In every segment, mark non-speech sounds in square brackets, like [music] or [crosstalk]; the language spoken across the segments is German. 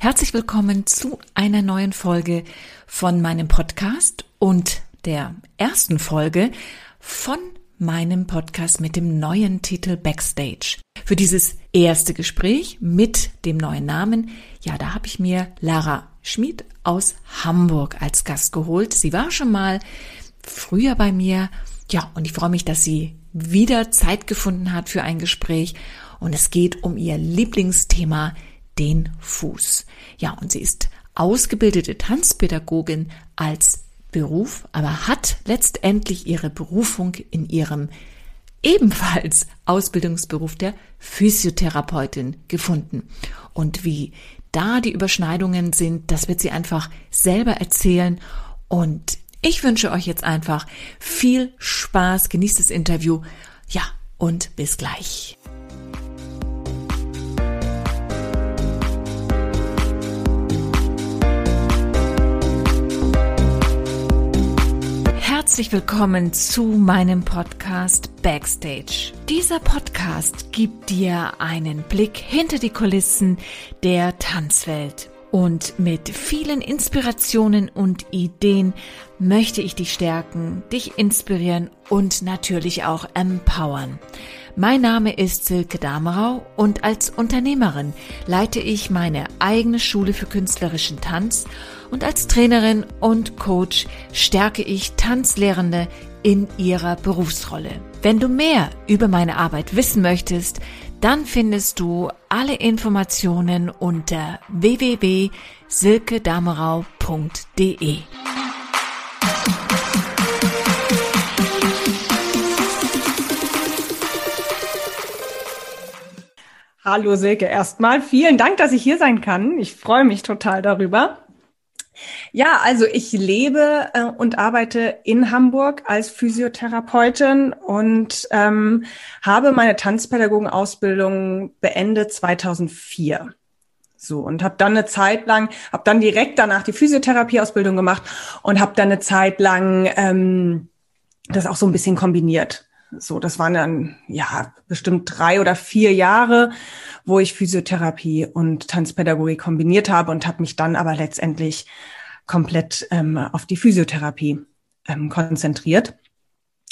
Herzlich willkommen zu einer neuen Folge von meinem Podcast und der ersten Folge von meinem Podcast mit dem neuen Titel Backstage. Für dieses erste Gespräch mit dem neuen Namen, ja, da habe ich mir Lara Schmid aus Hamburg als Gast geholt. Sie war schon mal früher bei mir. Ja, und ich freue mich, dass sie wieder Zeit gefunden hat für ein Gespräch. Und es geht um ihr Lieblingsthema, den Fuß. Ja, und sie ist ausgebildete Tanzpädagogin als Beruf, aber hat letztendlich ihre Berufung in ihrem ebenfalls Ausbildungsberuf der Physiotherapeutin gefunden. Und wie da die Überschneidungen sind, das wird sie einfach selber erzählen. Und ich wünsche euch jetzt einfach viel Spaß, genießt das Interview. Ja, und bis gleich. Herzlich willkommen zu meinem Podcast Backstage. Dieser Podcast gibt dir einen Blick hinter die Kulissen der Tanzwelt. Und mit vielen Inspirationen und Ideen möchte ich dich stärken, dich inspirieren und natürlich auch empowern. Mein Name ist Silke Damerau und als Unternehmerin leite ich meine eigene Schule für künstlerischen Tanz und als Trainerin und Coach stärke ich Tanzlehrende in ihrer Berufsrolle. Wenn du mehr über meine Arbeit wissen möchtest, dann findest du alle Informationen unter www.silkedamerau.de. Hallo Silke, erstmal vielen Dank, dass ich hier sein kann. Ich freue mich total darüber. Ja, also ich lebe äh, und arbeite in Hamburg als Physiotherapeutin und ähm, habe meine Tanzpädagogenausbildung beendet 2004. So und habe dann eine Zeit lang, habe dann direkt danach die Physiotherapieausbildung gemacht und habe dann eine Zeit lang ähm, das auch so ein bisschen kombiniert. So, das waren dann ja bestimmt drei oder vier Jahre, wo ich Physiotherapie und Tanzpädagogik kombiniert habe und habe mich dann aber letztendlich komplett ähm, auf die Physiotherapie ähm, konzentriert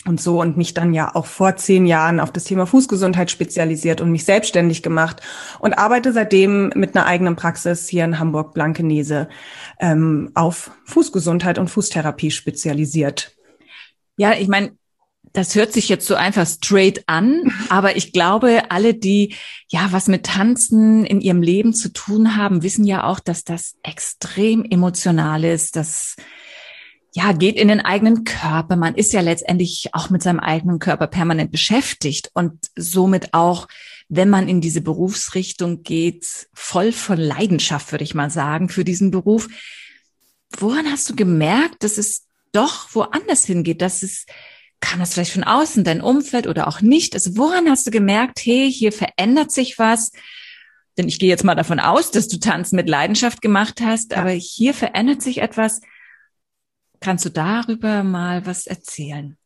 und so und mich dann ja auch vor zehn Jahren auf das Thema Fußgesundheit spezialisiert und mich selbstständig gemacht und arbeite seitdem mit einer eigenen Praxis hier in Hamburg Blankenese ähm, auf Fußgesundheit und Fußtherapie spezialisiert. Ja, ich meine, das hört sich jetzt so einfach straight an, [laughs] aber ich glaube, alle, die ja was mit Tanzen in ihrem Leben zu tun haben, wissen ja auch, dass das extrem emotional ist. Das ja geht in den eigenen Körper. Man ist ja letztendlich auch mit seinem eigenen Körper permanent beschäftigt und somit auch, wenn man in diese Berufsrichtung geht, voll von Leidenschaft, würde ich mal sagen, für diesen Beruf. Woran hast du gemerkt, dass es doch woanders hingeht, dass es kam das vielleicht von außen, dein Umfeld oder auch nicht? Also woran hast du gemerkt, hey, hier verändert sich was? Denn ich gehe jetzt mal davon aus, dass du Tanzen mit Leidenschaft gemacht hast, ja. aber hier verändert sich etwas. Kannst du darüber mal was erzählen?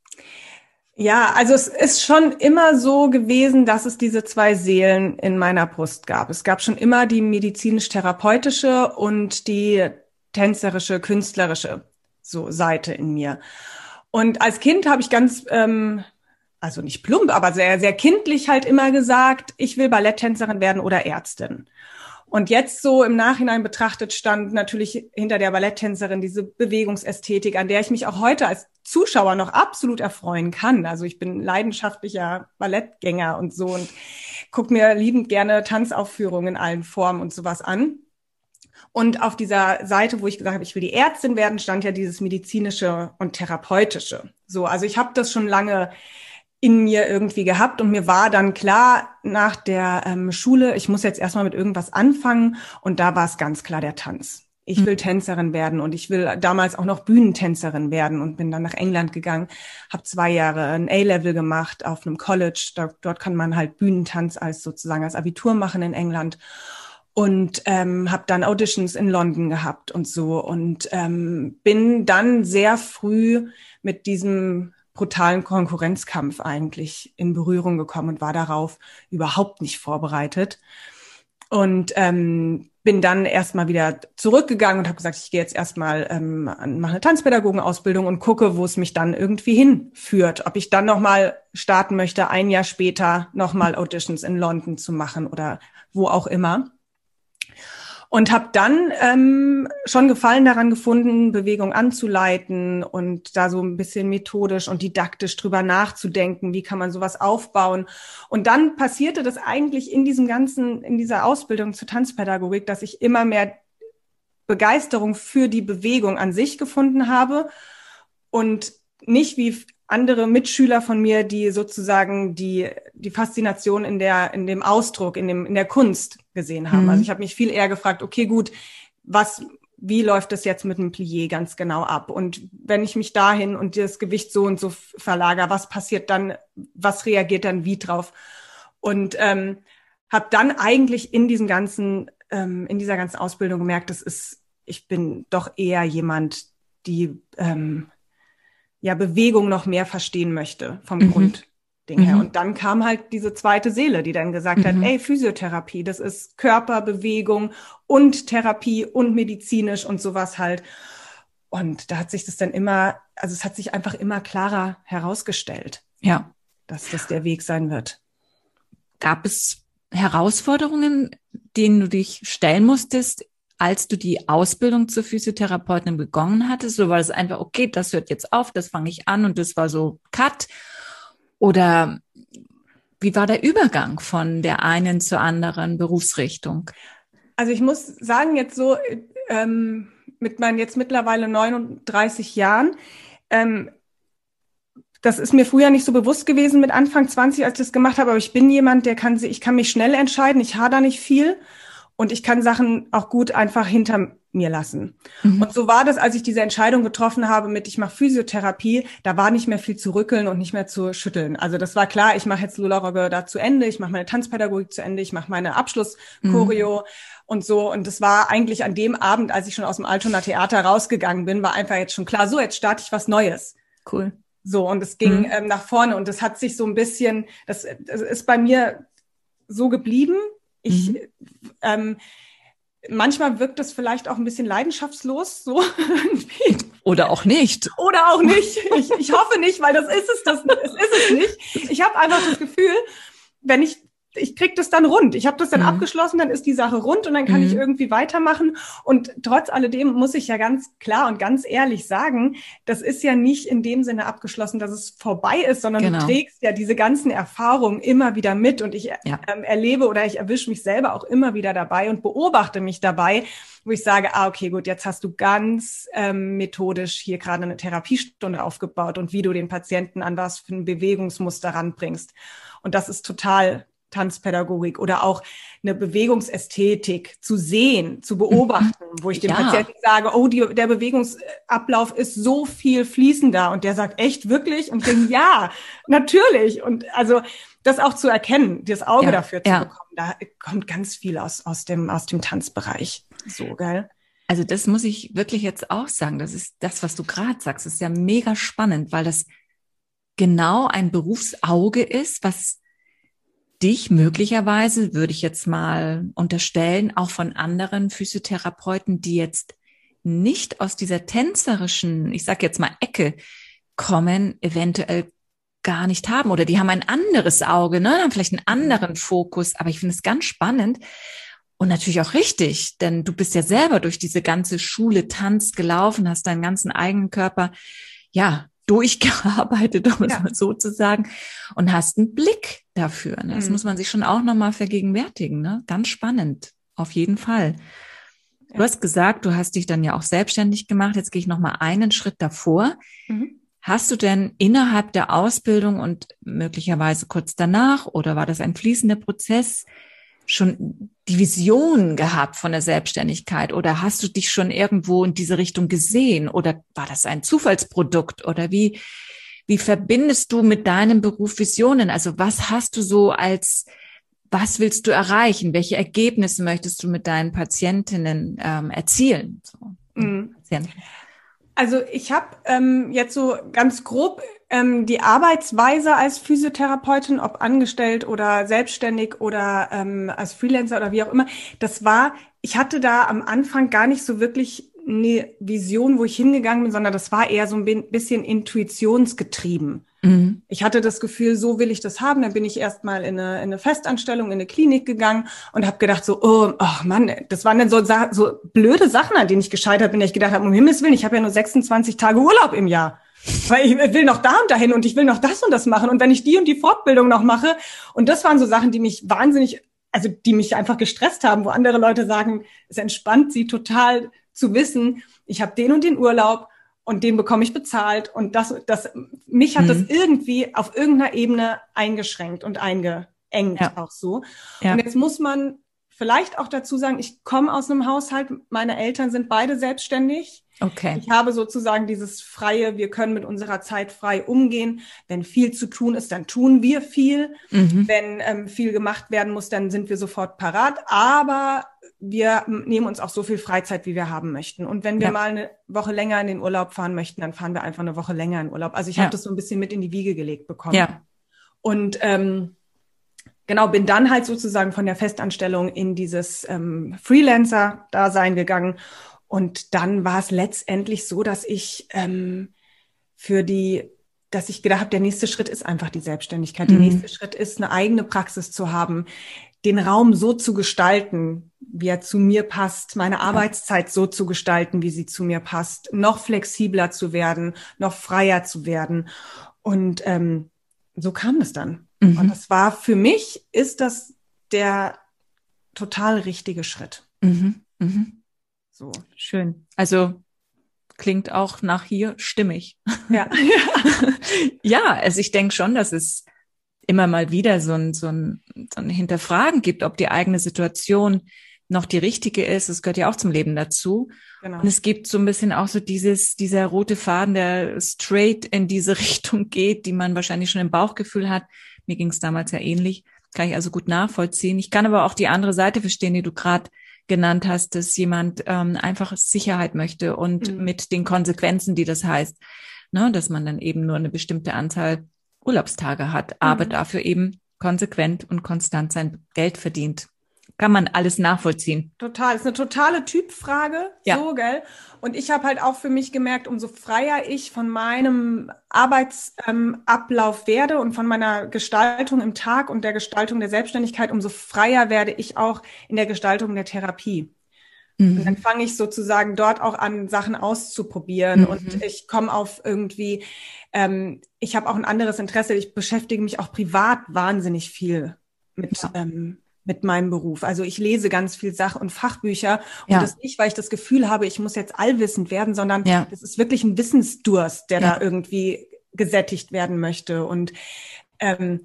Ja, also es ist schon immer so gewesen, dass es diese zwei Seelen in meiner Brust gab. Es gab schon immer die medizinisch-therapeutische und die tänzerische, künstlerische so Seite in mir. Und als Kind habe ich ganz, ähm, also nicht plump, aber sehr, sehr kindlich halt immer gesagt, ich will Balletttänzerin werden oder Ärztin. Und jetzt so im Nachhinein betrachtet stand natürlich hinter der Balletttänzerin diese Bewegungsästhetik, an der ich mich auch heute als Zuschauer noch absolut erfreuen kann. Also ich bin leidenschaftlicher Ballettgänger und so und gucke mir liebend gerne Tanzaufführungen in allen Formen und sowas an. Und auf dieser Seite, wo ich gesagt habe, ich will die Ärztin werden, stand ja dieses medizinische und therapeutische. So, also ich habe das schon lange in mir irgendwie gehabt und mir war dann klar nach der ähm, Schule, ich muss jetzt erstmal mit irgendwas anfangen und da war es ganz klar der Tanz. Ich will Tänzerin werden und ich will damals auch noch Bühnentänzerin werden und bin dann nach England gegangen, habe zwei Jahre ein A-Level gemacht auf einem College. Dort, dort kann man halt Bühnentanz als sozusagen als Abitur machen in England und ähm, habe dann Auditions in London gehabt und so. Und ähm, bin dann sehr früh mit diesem brutalen Konkurrenzkampf eigentlich in Berührung gekommen und war darauf überhaupt nicht vorbereitet. Und ähm, bin dann erstmal wieder zurückgegangen und habe gesagt, ich gehe jetzt erstmal ähm, mache eine Tanzpädagogenausbildung und gucke, wo es mich dann irgendwie hinführt. Ob ich dann nochmal starten möchte, ein Jahr später nochmal Auditions in London zu machen oder wo auch immer und habe dann ähm, schon Gefallen daran gefunden, Bewegung anzuleiten und da so ein bisschen methodisch und didaktisch drüber nachzudenken, wie kann man sowas aufbauen. Und dann passierte das eigentlich in diesem ganzen, in dieser Ausbildung zur Tanzpädagogik, dass ich immer mehr Begeisterung für die Bewegung an sich gefunden habe und nicht wie andere Mitschüler von mir, die sozusagen die, die Faszination in der, in dem Ausdruck, in dem, in der Kunst gesehen haben. Mhm. Also ich habe mich viel eher gefragt, okay, gut, was, wie läuft das jetzt mit dem Plié ganz genau ab? Und wenn ich mich dahin und das Gewicht so und so verlager, was passiert dann, was reagiert dann wie drauf? Und ähm, habe dann eigentlich in diesem ganzen, ähm, in dieser ganzen Ausbildung gemerkt, das ist, ich bin doch eher jemand, die ähm, ja Bewegung noch mehr verstehen möchte vom mhm. Grundding her. Mhm. Und dann kam halt diese zweite Seele, die dann gesagt mhm. hat, ey, Physiotherapie, das ist Körper, Bewegung und Therapie und medizinisch und sowas halt. Und da hat sich das dann immer, also es hat sich einfach immer klarer herausgestellt. Ja. Dass das der Weg sein wird. Gab es Herausforderungen, denen du dich stellen musstest als du die Ausbildung zur Physiotherapeutin begonnen hattest? So war es einfach, okay, das hört jetzt auf, das fange ich an und das war so Cut? Oder wie war der Übergang von der einen zur anderen Berufsrichtung? Also ich muss sagen, jetzt so ähm, mit meinen jetzt mittlerweile 39 Jahren, ähm, das ist mir früher nicht so bewusst gewesen mit Anfang 20, als ich das gemacht habe, aber ich bin jemand, der kann, ich kann mich schnell entscheiden, ich hader nicht viel und ich kann Sachen auch gut einfach hinter mir lassen. Mhm. Und so war das, als ich diese Entscheidung getroffen habe mit, ich mache Physiotherapie, da war nicht mehr viel zu rückeln und nicht mehr zu schütteln. Also das war klar, ich mache jetzt Lula Rogge da zu Ende, ich mache meine Tanzpädagogik zu Ende, ich mache meine Abschlusschoreo mhm. und so. Und das war eigentlich an dem Abend, als ich schon aus dem Altona Theater rausgegangen bin, war einfach jetzt schon klar, so, jetzt starte ich was Neues. Cool. So, und es ging mhm. ähm, nach vorne und das hat sich so ein bisschen, das, das ist bei mir so geblieben, ich, mhm. ähm, manchmal wirkt das vielleicht auch ein bisschen leidenschaftslos, so. [laughs] Oder auch nicht. Oder auch nicht. Ich, ich hoffe nicht, weil das ist es, das, das ist es nicht. Ich habe einfach das Gefühl, wenn ich ich krieg das dann rund. Ich habe das dann mhm. abgeschlossen, dann ist die Sache rund und dann kann mhm. ich irgendwie weitermachen. Und trotz alledem muss ich ja ganz klar und ganz ehrlich sagen, das ist ja nicht in dem Sinne abgeschlossen, dass es vorbei ist, sondern genau. du trägst ja diese ganzen Erfahrungen immer wieder mit und ich ja. ähm, erlebe oder ich erwische mich selber auch immer wieder dabei und beobachte mich dabei, wo ich sage, ah, okay, gut, jetzt hast du ganz ähm, methodisch hier gerade eine Therapiestunde aufgebaut und wie du den Patienten an was für ein Bewegungsmuster ranbringst. Und das ist total Tanzpädagogik oder auch eine Bewegungsästhetik zu sehen, zu beobachten, wo ich dem ja. Patienten sage, oh, die, der Bewegungsablauf ist so viel fließender und der sagt, echt, wirklich? Und ich denke, ja, natürlich. Und also das auch zu erkennen, das Auge ja. dafür zu ja. bekommen, da kommt ganz viel aus, aus, dem, aus dem Tanzbereich. So, geil. Also das muss ich wirklich jetzt auch sagen. Das ist das, was du gerade sagst, das ist ja mega spannend, weil das genau ein Berufsauge ist, was dich möglicherweise, würde ich jetzt mal unterstellen, auch von anderen Physiotherapeuten, die jetzt nicht aus dieser tänzerischen, ich sag jetzt mal Ecke kommen, eventuell gar nicht haben. Oder die haben ein anderes Auge, ne, haben vielleicht einen anderen Fokus, aber ich finde es ganz spannend und natürlich auch richtig, denn du bist ja selber durch diese ganze Schule Tanz gelaufen, hast deinen ganzen eigenen Körper ja durchgearbeitet, [laughs] um ja. es mal so zu sagen, und hast einen Blick dafür. Ne? Das mhm. muss man sich schon auch nochmal vergegenwärtigen. Ne? Ganz spannend, auf jeden Fall. Du ja. hast gesagt, du hast dich dann ja auch selbstständig gemacht. Jetzt gehe ich nochmal einen Schritt davor. Mhm. Hast du denn innerhalb der Ausbildung und möglicherweise kurz danach oder war das ein fließender Prozess schon die Vision gehabt von der Selbstständigkeit oder hast du dich schon irgendwo in diese Richtung gesehen oder war das ein Zufallsprodukt oder wie, wie verbindest du mit deinem Beruf Visionen? Also was hast du so als, was willst du erreichen? Welche Ergebnisse möchtest du mit deinen Patientinnen ähm, erzielen? So, mhm. Also ich habe ähm, jetzt so ganz grob ähm, die Arbeitsweise als Physiotherapeutin, ob angestellt oder selbstständig oder ähm, als Freelancer oder wie auch immer, das war ich hatte da am Anfang gar nicht so wirklich eine Vision, wo ich hingegangen bin, sondern das war eher so ein bisschen intuitionsgetrieben. Mhm. Ich hatte das Gefühl, so will ich das haben. Dann bin ich erstmal in eine, in eine Festanstellung, in eine Klinik gegangen und habe gedacht so, oh, oh Mann, das waren dann so, so blöde Sachen, an denen ich gescheitert bin. Ich gedacht habe, um Himmels Willen, ich habe ja nur 26 Tage Urlaub im Jahr. Weil ich will noch da und dahin und ich will noch das und das machen. Und wenn ich die und die Fortbildung noch mache, und das waren so Sachen, die mich wahnsinnig, also die mich einfach gestresst haben, wo andere Leute sagen, es entspannt sie total zu wissen, ich habe den und den Urlaub und den bekomme ich bezahlt und das, das, mich hat mhm. das irgendwie auf irgendeiner Ebene eingeschränkt und eingeengt ja. auch so. Ja. Und jetzt muss man vielleicht auch dazu sagen, ich komme aus einem Haushalt, meine Eltern sind beide selbstständig. Okay. Ich habe sozusagen dieses freie, wir können mit unserer Zeit frei umgehen. Wenn viel zu tun ist, dann tun wir viel. Mhm. Wenn ähm, viel gemacht werden muss, dann sind wir sofort parat. Aber wir nehmen uns auch so viel Freizeit, wie wir haben möchten. Und wenn wir ja. mal eine Woche länger in den Urlaub fahren möchten, dann fahren wir einfach eine Woche länger in Urlaub. Also ich ja. habe das so ein bisschen mit in die Wiege gelegt bekommen. Ja. Und ähm, genau, bin dann halt sozusagen von der Festanstellung in dieses ähm, Freelancer-Dasein gegangen. Und dann war es letztendlich so, dass ich ähm, für die, dass ich gedacht habe, der nächste Schritt ist einfach die Selbstständigkeit. Mhm. Der nächste Schritt ist, eine eigene Praxis zu haben, den Raum so zu gestalten, wie er zu mir passt, meine Arbeitszeit so zu gestalten, wie sie zu mir passt, noch flexibler zu werden, noch freier zu werden. Und ähm, so kam es dann. Mhm. Und das war für mich, ist das der total richtige Schritt. Mhm. Mhm. So. Schön. Also klingt auch nach hier stimmig. Ja. [laughs] ja, also ich denke schon, dass es immer mal wieder so ein, so, ein, so ein Hinterfragen gibt, ob die eigene Situation noch die richtige ist. Das gehört ja auch zum Leben dazu. Genau. Und es gibt so ein bisschen auch so dieses, dieser rote Faden, der straight in diese [laughs] Richtung geht, die man wahrscheinlich schon im Bauchgefühl hat. Mir ging es damals ja ähnlich. Kann ich also gut nachvollziehen. Ich kann aber auch die andere Seite verstehen, die du gerade genannt hast, dass jemand ähm, einfach Sicherheit möchte und mhm. mit den Konsequenzen, die das heißt, ne, dass man dann eben nur eine bestimmte Anzahl Urlaubstage hat, aber mhm. dafür eben konsequent und konstant sein Geld verdient kann man alles nachvollziehen. Total, ist eine totale Typfrage, ja. so, gell? Und ich habe halt auch für mich gemerkt, umso freier ich von meinem Arbeitsablauf ähm, werde und von meiner Gestaltung im Tag und der Gestaltung der Selbstständigkeit, umso freier werde ich auch in der Gestaltung der Therapie. Mhm. Und dann fange ich sozusagen dort auch an, Sachen auszuprobieren. Mhm. Und ich komme auf irgendwie, ähm, ich habe auch ein anderes Interesse. Ich beschäftige mich auch privat wahnsinnig viel mit ja. ähm, mit meinem Beruf. Also ich lese ganz viel Sach- und Fachbücher und ja. das nicht, weil ich das Gefühl habe, ich muss jetzt allwissend werden, sondern ja. das ist wirklich ein Wissensdurst, der ja. da irgendwie gesättigt werden möchte und ähm,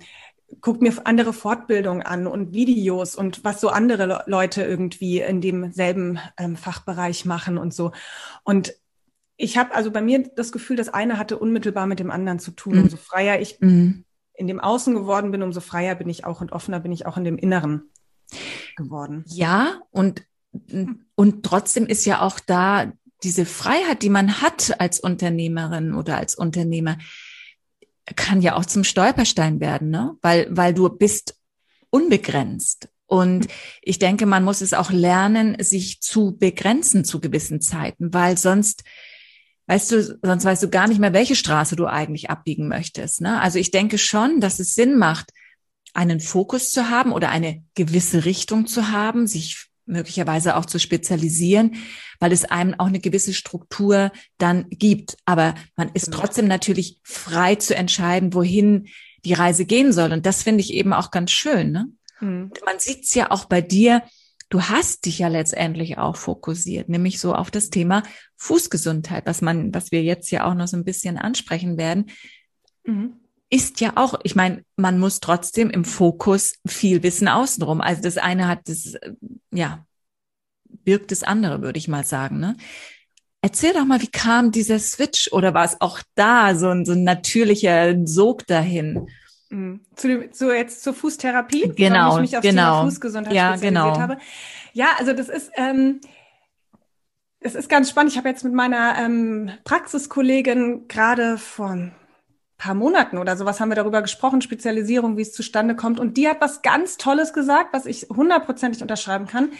guckt mir andere Fortbildungen an und Videos und was so andere Leute irgendwie in demselben ähm, Fachbereich machen und so. Und ich habe also bei mir das Gefühl, das eine hatte unmittelbar mit dem anderen zu tun. Mhm. Umso freier ich mhm in dem Außen geworden bin, umso freier bin ich auch und offener bin ich auch in dem Inneren geworden. Ja, und, und trotzdem ist ja auch da diese Freiheit, die man hat als Unternehmerin oder als Unternehmer, kann ja auch zum Stolperstein werden, ne? Weil, weil du bist unbegrenzt. Und ich denke, man muss es auch lernen, sich zu begrenzen zu gewissen Zeiten, weil sonst weißt du, sonst weißt du gar nicht mehr, welche Straße du eigentlich abbiegen möchtest. Ne? Also ich denke schon, dass es Sinn macht, einen Fokus zu haben oder eine gewisse Richtung zu haben, sich möglicherweise auch zu spezialisieren, weil es einem auch eine gewisse Struktur dann gibt. Aber man ist trotzdem natürlich frei zu entscheiden, wohin die Reise gehen soll. Und das finde ich eben auch ganz schön. Ne? Mhm. Man sieht es ja auch bei dir, du hast dich ja letztendlich auch fokussiert, nämlich so auf das Thema Fußgesundheit, was man, was wir jetzt ja auch noch so ein bisschen ansprechen werden, mhm. ist ja auch, ich meine, man muss trotzdem im Fokus viel Wissen außenrum. Also das eine hat das, ja, birgt das andere, würde ich mal sagen, ne? Erzähl doch mal, wie kam dieser Switch oder war es auch da so ein, so ein natürlicher Sog dahin? Mhm. Zu, dem, zu jetzt zur Fußtherapie, genau, warum ich mich auf genau. Thema Fußgesundheit ja, spezialisiert genau. habe. Ja, also das ist ähm, es ist ganz spannend. Ich habe jetzt mit meiner ähm, Praxiskollegin gerade vor ein paar Monaten oder sowas haben wir darüber gesprochen, Spezialisierung, wie es zustande kommt. Und die hat was ganz Tolles gesagt, was ich hundertprozentig unterschreiben kann.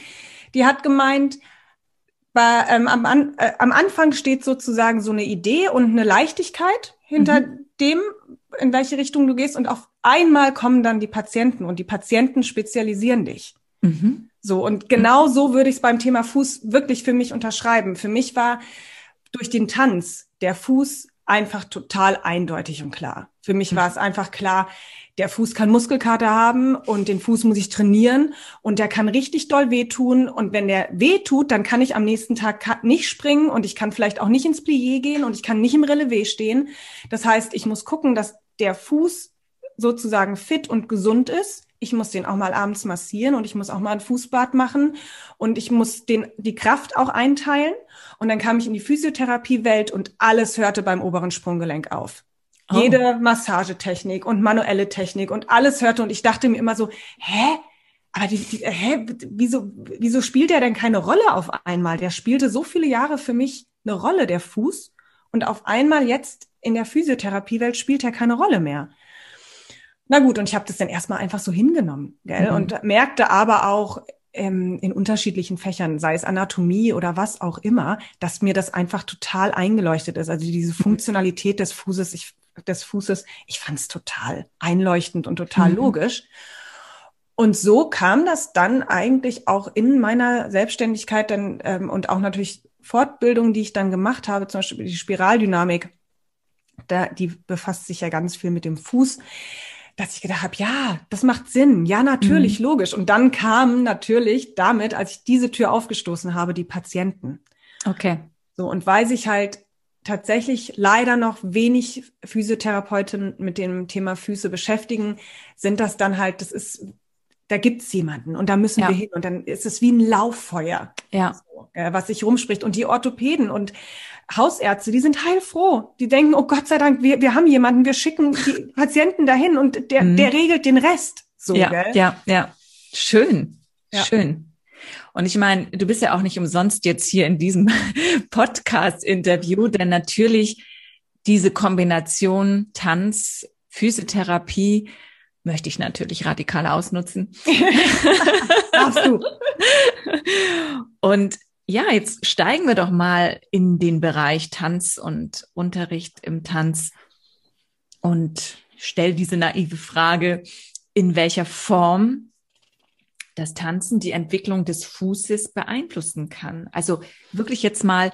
Die hat gemeint, bei, ähm, am, äh, am Anfang steht sozusagen so eine Idee und eine Leichtigkeit hinter mhm. dem, in welche Richtung du gehst. Und auf einmal kommen dann die Patienten und die Patienten spezialisieren dich. Mhm. So, und genau so würde ich es beim Thema Fuß wirklich für mich unterschreiben. Für mich war durch den Tanz der Fuß einfach total eindeutig und klar. Für mich mhm. war es einfach klar, der Fuß kann Muskelkater haben und den Fuß muss ich trainieren und der kann richtig doll wehtun. Und wenn der wehtut, dann kann ich am nächsten Tag nicht springen und ich kann vielleicht auch nicht ins Plié gehen und ich kann nicht im Relevé stehen. Das heißt, ich muss gucken, dass der Fuß sozusagen fit und gesund ist. Ich muss den auch mal abends massieren und ich muss auch mal ein Fußbad machen und ich muss den, die Kraft auch einteilen. Und dann kam ich in die Physiotherapiewelt und alles hörte beim oberen Sprunggelenk auf. Oh. Jede Massagetechnik und manuelle Technik und alles hörte und ich dachte mir immer so, hä? Aber die, die, hä, wieso, wieso spielt der denn keine Rolle auf einmal? Der spielte so viele Jahre für mich eine Rolle, der Fuß. Und auf einmal jetzt in der Physiotherapiewelt spielt er keine Rolle mehr. Na gut, und ich habe das dann erstmal einfach so hingenommen, gell? Mhm. Und merkte aber auch ähm, in unterschiedlichen Fächern, sei es Anatomie oder was auch immer, dass mir das einfach total eingeleuchtet ist. Also diese. Funktionalität des Fußes, ich des Fußes. Ich fand es total einleuchtend und total mhm. logisch. Und so kam das dann eigentlich auch in meiner Selbstständigkeit dann ähm, und auch natürlich Fortbildung, die ich dann gemacht habe, zum Beispiel die Spiraldynamik, da, die befasst sich ja ganz viel mit dem Fuß, dass ich gedacht habe, ja, das macht Sinn, ja, natürlich, mhm. logisch. Und dann kamen natürlich damit, als ich diese Tür aufgestoßen habe, die Patienten. Okay. So, und weil sich halt tatsächlich leider noch wenig Physiotherapeuten mit dem Thema Füße beschäftigen, sind das dann halt, das ist, da gibt's jemanden und da müssen ja. wir hin und dann ist es wie ein Lauffeuer, ja. So, äh, was sich rumspricht. Und die Orthopäden und Hausärzte, die sind heilfroh. Die denken, oh Gott sei Dank, wir, wir haben jemanden, wir schicken die [laughs] Patienten dahin und der, mhm. der regelt den Rest. So, ja, gell? ja, ja. Schön, ja. schön. Und ich meine, du bist ja auch nicht umsonst jetzt hier in diesem [laughs] Podcast-Interview, denn natürlich diese Kombination Tanz, Physiotherapie möchte ich natürlich radikal ausnutzen. [laughs] Darfst du. Und ja, jetzt steigen wir doch mal in den Bereich Tanz und Unterricht im Tanz und stell diese naive Frage, in welcher Form das Tanzen die Entwicklung des Fußes beeinflussen kann. Also wirklich jetzt mal,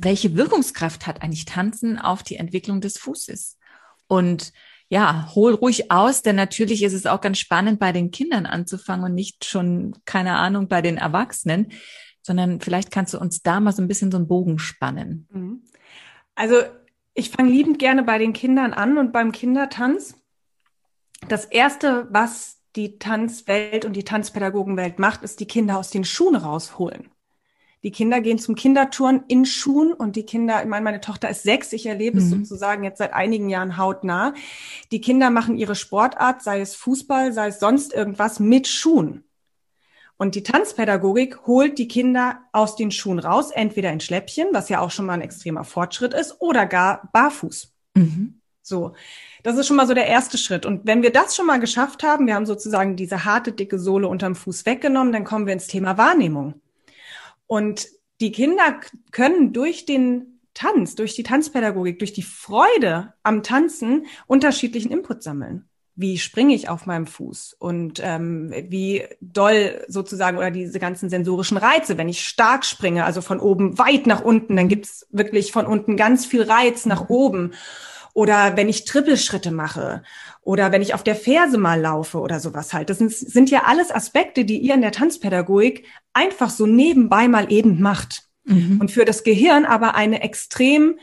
welche Wirkungskraft hat eigentlich Tanzen auf die Entwicklung des Fußes? Und ja, hol ruhig aus, denn natürlich ist es auch ganz spannend, bei den Kindern anzufangen und nicht schon, keine Ahnung, bei den Erwachsenen, sondern vielleicht kannst du uns da mal so ein bisschen so einen Bogen spannen. Mhm. Also ich fange liebend gerne bei den Kindern an und beim Kindertanz. Das erste, was die Tanzwelt und die Tanzpädagogenwelt macht, ist die Kinder aus den Schuhen rausholen. Die Kinder gehen zum Kinderturnen in Schuhen und die Kinder, ich meine, meine Tochter ist sechs, ich erlebe mhm. es sozusagen jetzt seit einigen Jahren hautnah. Die Kinder machen ihre Sportart, sei es Fußball, sei es sonst irgendwas, mit Schuhen. Und die Tanzpädagogik holt die Kinder aus den Schuhen raus, entweder in Schläppchen, was ja auch schon mal ein extremer Fortschritt ist, oder gar barfuß. Mhm. So. Das ist schon mal so der erste Schritt. Und wenn wir das schon mal geschafft haben, wir haben sozusagen diese harte, dicke Sohle unterm Fuß weggenommen, dann kommen wir ins Thema Wahrnehmung. Und die Kinder können durch den Tanz, durch die Tanzpädagogik, durch die Freude am Tanzen unterschiedlichen Input sammeln. Wie springe ich auf meinem Fuß und ähm, wie doll sozusagen oder diese ganzen sensorischen Reize, wenn ich stark springe, also von oben weit nach unten, dann gibt's wirklich von unten ganz viel Reiz nach oben. Oder wenn ich Trippelschritte mache oder wenn ich auf der Ferse mal laufe oder sowas halt. Das sind, sind ja alles Aspekte, die ihr in der Tanzpädagogik einfach so nebenbei mal eben macht. Mhm. Und für das Gehirn aber eine extrem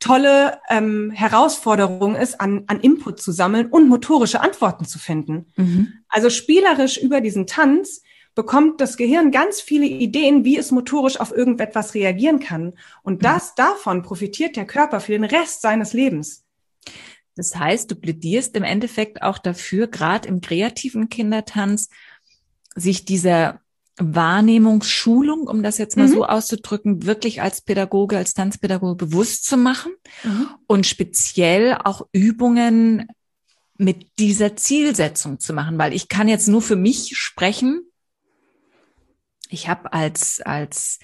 tolle ähm, Herausforderung ist, an, an Input zu sammeln und motorische Antworten zu finden. Mhm. Also spielerisch über diesen Tanz bekommt das Gehirn ganz viele Ideen, wie es motorisch auf irgendetwas reagieren kann. Und mhm. das davon profitiert der Körper für den Rest seines Lebens. Das heißt, du plädierst im Endeffekt auch dafür, gerade im kreativen Kindertanz, sich dieser Wahrnehmungsschulung, um das jetzt mal mhm. so auszudrücken, wirklich als Pädagoge, als Tanzpädagoge bewusst zu machen mhm. und speziell auch Übungen mit dieser Zielsetzung zu machen, weil ich kann jetzt nur für mich sprechen, Ich habe als, als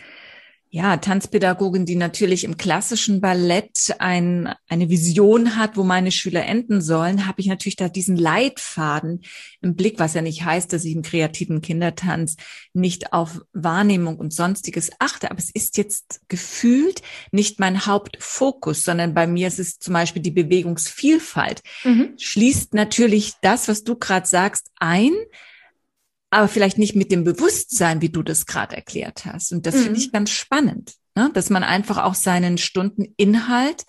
ja, Tanzpädagogin, die natürlich im klassischen Ballett ein, eine Vision hat, wo meine Schüler enden sollen, habe ich natürlich da diesen Leitfaden im Blick, was ja nicht heißt, dass ich im kreativen Kindertanz nicht auf Wahrnehmung und sonstiges achte. Aber es ist jetzt gefühlt nicht mein Hauptfokus, sondern bei mir ist es zum Beispiel die Bewegungsvielfalt. Mhm. Schließt natürlich das, was du gerade sagst, ein, aber vielleicht nicht mit dem Bewusstsein, wie du das gerade erklärt hast. Und das mhm. finde ich ganz spannend, ne? dass man einfach auch seinen Stundeninhalt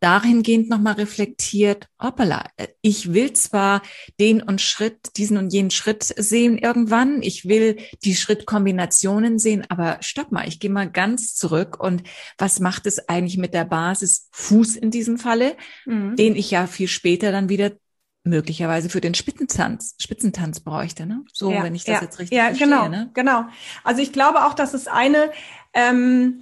dahingehend nochmal reflektiert, hoppala, ich will zwar den und Schritt, diesen und jenen Schritt sehen irgendwann, ich will die Schrittkombinationen sehen, aber stopp mal, ich gehe mal ganz zurück und was macht es eigentlich mit der Basis Fuß in diesem Falle, mhm. den ich ja viel später dann wieder möglicherweise für den Spitzentanz, Spitzentanz bräuchte, ne? So, ja, wenn ich das ja, jetzt richtig ja, verstehe. Genau, ne? genau. Also ich glaube auch, dass es eine, ähm,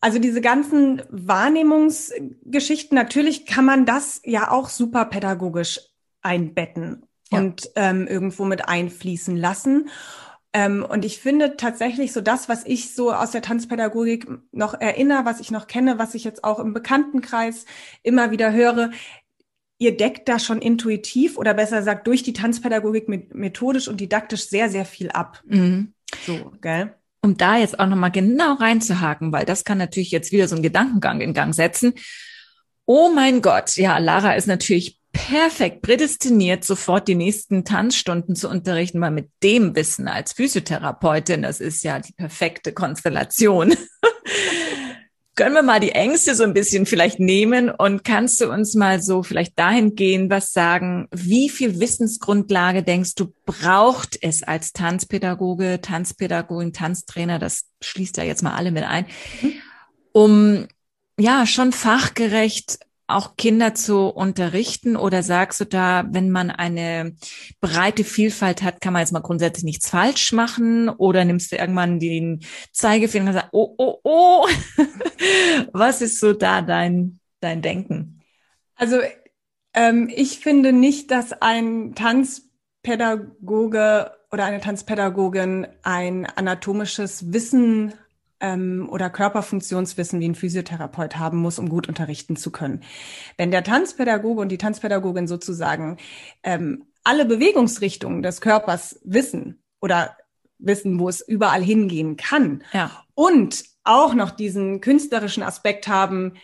also diese ganzen Wahrnehmungsgeschichten, natürlich kann man das ja auch super pädagogisch einbetten ja. und ähm, irgendwo mit einfließen lassen. Ähm, und ich finde tatsächlich so das, was ich so aus der Tanzpädagogik noch erinnere, was ich noch kenne, was ich jetzt auch im Bekanntenkreis immer wieder höre, ihr deckt da schon intuitiv oder besser gesagt durch die Tanzpädagogik methodisch und didaktisch sehr, sehr viel ab. Mhm. So, gell? Um da jetzt auch nochmal genau reinzuhaken, weil das kann natürlich jetzt wieder so einen Gedankengang in Gang setzen. Oh mein Gott, ja, Lara ist natürlich perfekt prädestiniert, sofort die nächsten Tanzstunden zu unterrichten, weil mit dem Wissen als Physiotherapeutin, das ist ja die perfekte Konstellation. [laughs] können wir mal die Ängste so ein bisschen vielleicht nehmen und kannst du uns mal so vielleicht dahin gehen, was sagen, wie viel Wissensgrundlage denkst du, braucht es als Tanzpädagoge, Tanzpädagogin, Tanztrainer, das schließt ja jetzt mal alle mit ein, mhm. um ja schon fachgerecht auch Kinder zu unterrichten oder sagst du da, wenn man eine breite Vielfalt hat, kann man jetzt mal grundsätzlich nichts falsch machen oder nimmst du irgendwann den Zeigefinger und sagst, oh, oh, oh, [laughs] was ist so da dein, dein Denken? Also ähm, ich finde nicht, dass ein Tanzpädagoge oder eine Tanzpädagogin ein anatomisches Wissen ähm, oder Körperfunktionswissen wie ein Physiotherapeut haben muss, um gut unterrichten zu können. Wenn der Tanzpädagoge und die Tanzpädagogin sozusagen ähm, alle Bewegungsrichtungen des Körpers wissen oder wissen, wo es überall hingehen kann ja. und auch noch diesen künstlerischen Aspekt haben,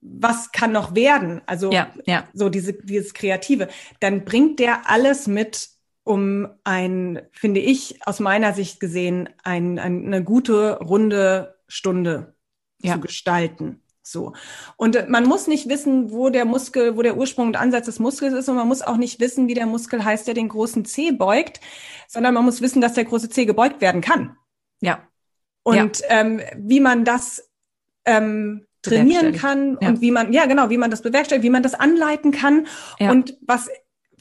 was kann noch werden, also ja, ja. so diese, dieses Kreative, dann bringt der alles mit, um ein, finde ich, aus meiner Sicht gesehen, ein, ein, eine gute, runde Stunde ja. zu gestalten. So. Und äh, man muss nicht wissen, wo der Muskel, wo der Ursprung und Ansatz des Muskels ist und man muss auch nicht wissen, wie der Muskel heißt, der den großen C beugt, sondern man muss wissen, dass der große C gebeugt werden kann. Ja. Und ja. Ähm, wie man das ähm, trainieren kann ja. und wie man, ja genau, wie man das bewerkstelligt, wie man das anleiten kann. Und was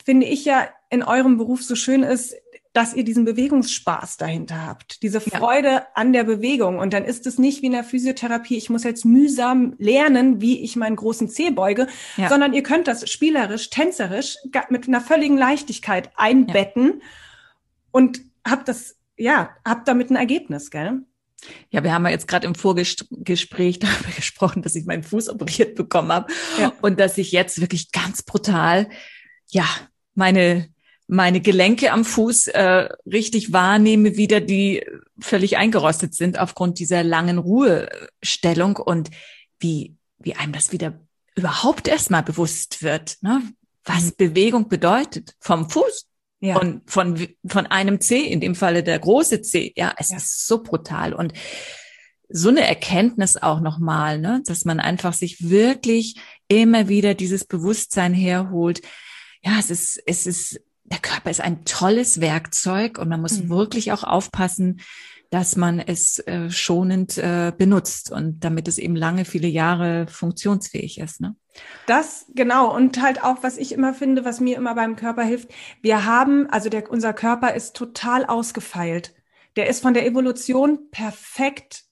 finde ich ja in eurem Beruf so schön ist, dass ihr diesen Bewegungsspaß dahinter habt, diese Freude ja. an der Bewegung. Und dann ist es nicht wie in der Physiotherapie, ich muss jetzt mühsam lernen, wie ich meinen großen Zeh beuge, ja. sondern ihr könnt das spielerisch, tänzerisch mit einer völligen Leichtigkeit einbetten ja. und habt das, ja, habt damit ein Ergebnis, gell? Ja, wir haben ja jetzt gerade im Vorgespräch [laughs] darüber gesprochen, dass ich meinen Fuß operiert bekommen habe und dass ich jetzt wirklich ganz brutal, ja, meine meine Gelenke am Fuß äh, richtig wahrnehme, wieder die völlig eingerostet sind aufgrund dieser langen Ruhestellung und wie, wie einem das wieder überhaupt erstmal bewusst wird, ne? was mhm. Bewegung bedeutet vom Fuß ja. und von, von einem C, in dem Falle der große C. Ja, es ja. ist so brutal und so eine Erkenntnis auch nochmal, ne? dass man einfach sich wirklich immer wieder dieses Bewusstsein herholt. Ja, es ist, es ist der Körper ist ein tolles Werkzeug und man muss mhm. wirklich auch aufpassen, dass man es äh, schonend äh, benutzt und damit es eben lange, viele Jahre funktionsfähig ist. Ne? Das genau und halt auch, was ich immer finde, was mir immer beim Körper hilft. Wir haben, also der, unser Körper ist total ausgefeilt. Der ist von der Evolution perfekt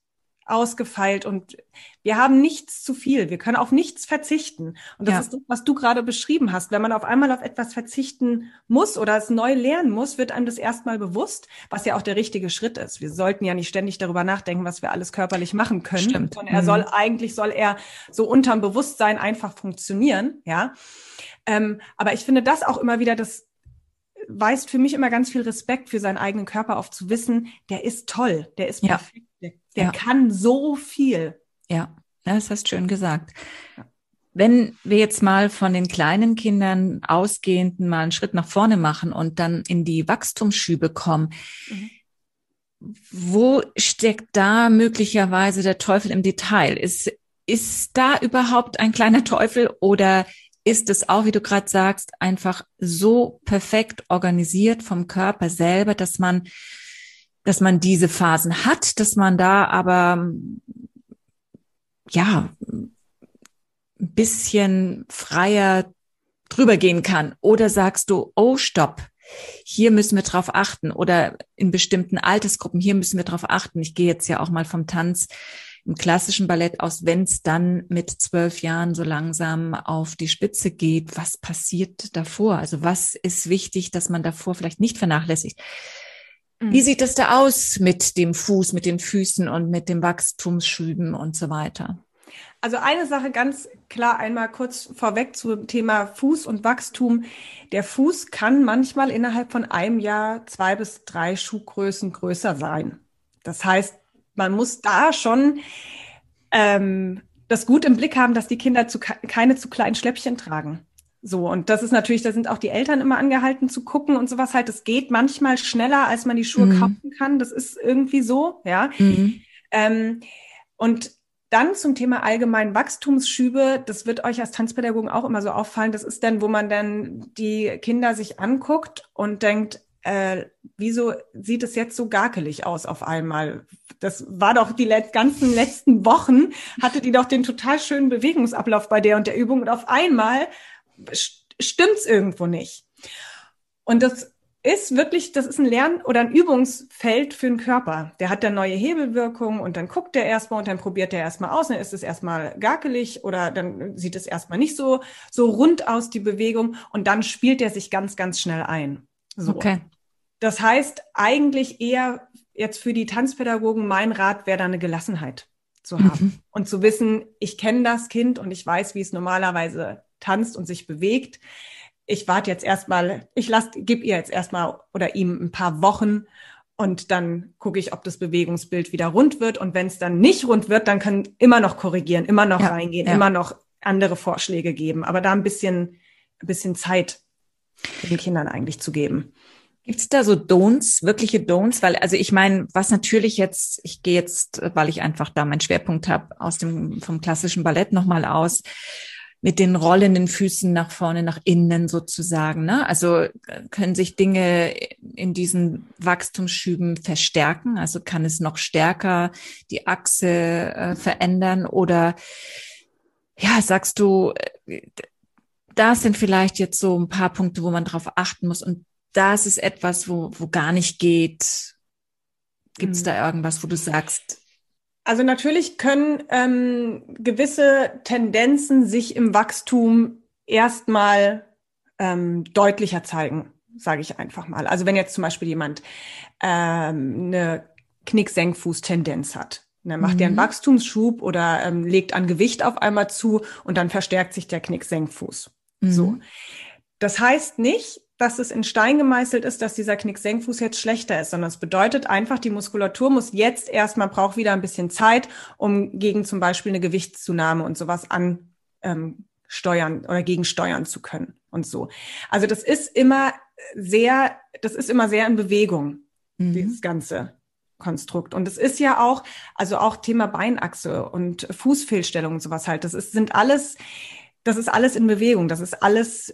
ausgefeilt und wir haben nichts zu viel. Wir können auf nichts verzichten. Und das ja. ist das, was du gerade beschrieben hast. Wenn man auf einmal auf etwas verzichten muss oder es neu lernen muss, wird einem das erstmal bewusst, was ja auch der richtige Schritt ist. Wir sollten ja nicht ständig darüber nachdenken, was wir alles körperlich machen können. Stimmt. Sondern er mhm. soll eigentlich soll er so unterm Bewusstsein einfach funktionieren, ja. Ähm, aber ich finde das auch immer wieder das weist für mich immer ganz viel Respekt für seinen eigenen Körper auf, zu wissen, der ist toll, der ist ja. Der, der ja. kann so viel. Ja, das hast schön gesagt. Wenn wir jetzt mal von den kleinen Kindern ausgehend mal einen Schritt nach vorne machen und dann in die Wachstumsschübe kommen, mhm. wo steckt da möglicherweise der Teufel im Detail? Ist, ist da überhaupt ein kleiner Teufel oder ist es auch, wie du gerade sagst, einfach so perfekt organisiert vom Körper selber, dass man, dass man diese Phasen hat, dass man da aber ja ein bisschen freier drüber gehen kann. Oder sagst du, oh, stopp, hier müssen wir drauf achten oder in bestimmten Altersgruppen, hier müssen wir drauf achten. Ich gehe jetzt ja auch mal vom Tanz im klassischen Ballett aus, wenn es dann mit zwölf Jahren so langsam auf die Spitze geht, was passiert davor? Also was ist wichtig, dass man davor vielleicht nicht vernachlässigt? Mhm. Wie sieht das da aus mit dem Fuß, mit den Füßen und mit dem Wachstumsschüben und so weiter? Also eine Sache ganz klar einmal kurz vorweg zum Thema Fuß und Wachstum. Der Fuß kann manchmal innerhalb von einem Jahr zwei bis drei Schuhgrößen größer sein. Das heißt, man muss da schon ähm, das gut im Blick haben, dass die Kinder zu, keine zu kleinen Schläppchen tragen. So, und das ist natürlich, da sind auch die Eltern immer angehalten zu gucken und sowas halt. Es geht manchmal schneller, als man die Schuhe mhm. kaufen kann. Das ist irgendwie so, ja. Mhm. Ähm, und dann zum Thema allgemeinen Wachstumsschübe, das wird euch als Tanzpädagogen auch immer so auffallen. Das ist dann, wo man dann die Kinder sich anguckt und denkt, äh, wieso sieht es jetzt so garkelig aus auf einmal? Das war doch die let ganzen letzten Wochen, hatte die doch den total schönen Bewegungsablauf bei der und der Übung und auf einmal stimmt's irgendwo nicht. Und das ist wirklich, das ist ein Lern- oder ein Übungsfeld für den Körper. Der hat dann neue Hebelwirkungen und dann guckt er erstmal und dann probiert er erstmal aus, dann ist es erstmal garkelig oder dann sieht es erstmal nicht so, so rund aus, die Bewegung und dann spielt er sich ganz, ganz schnell ein. So. Okay. Das heißt, eigentlich eher jetzt für die Tanzpädagogen mein Rat wäre da eine Gelassenheit zu haben mhm. und zu wissen, ich kenne das Kind und ich weiß, wie es normalerweise tanzt und sich bewegt. Ich warte jetzt erstmal, ich lasse, gib ihr jetzt erstmal oder ihm ein paar Wochen und dann gucke ich, ob das Bewegungsbild wieder rund wird. Und wenn es dann nicht rund wird, dann kann immer noch korrigieren, immer noch ja, reingehen, ja. immer noch andere Vorschläge geben, aber da ein bisschen, ein bisschen Zeit den Kindern eigentlich zu geben. Gibt es da so Don'ts, wirkliche Don'ts? Weil, also ich meine, was natürlich jetzt, ich gehe jetzt, weil ich einfach da meinen Schwerpunkt habe, aus dem vom klassischen Ballett nochmal aus, mit den rollenden Füßen nach vorne, nach innen sozusagen. Ne? Also können sich Dinge in diesen Wachstumsschüben verstärken? Also kann es noch stärker die Achse äh, verändern? Oder ja, sagst du, äh, da sind vielleicht jetzt so ein paar Punkte, wo man drauf achten muss und das ist etwas, wo, wo gar nicht geht. Gibt es mhm. da irgendwas, wo du sagst? Also natürlich können ähm, gewisse Tendenzen sich im Wachstum erstmal ähm, deutlicher zeigen, sage ich einfach mal. Also wenn jetzt zum Beispiel jemand ähm, eine Knicksenkfuß-Tendenz hat, dann macht mhm. er einen Wachstumsschub oder ähm, legt an Gewicht auf einmal zu und dann verstärkt sich der Knicksenkfuß. Mhm. So. Das heißt nicht, dass es in Stein gemeißelt ist, dass dieser Knicksenkfuß jetzt schlechter ist, sondern es bedeutet einfach, die Muskulatur muss jetzt erstmal, braucht wieder ein bisschen Zeit, um gegen zum Beispiel eine Gewichtszunahme und sowas ansteuern ähm, oder gegensteuern zu können und so. Also das ist immer sehr, das ist immer sehr in Bewegung, mhm. dieses ganze Konstrukt. Und es ist ja auch, also auch Thema Beinachse und Fußfehlstellung und sowas halt. Das ist, sind alles, das ist alles in Bewegung. Das ist alles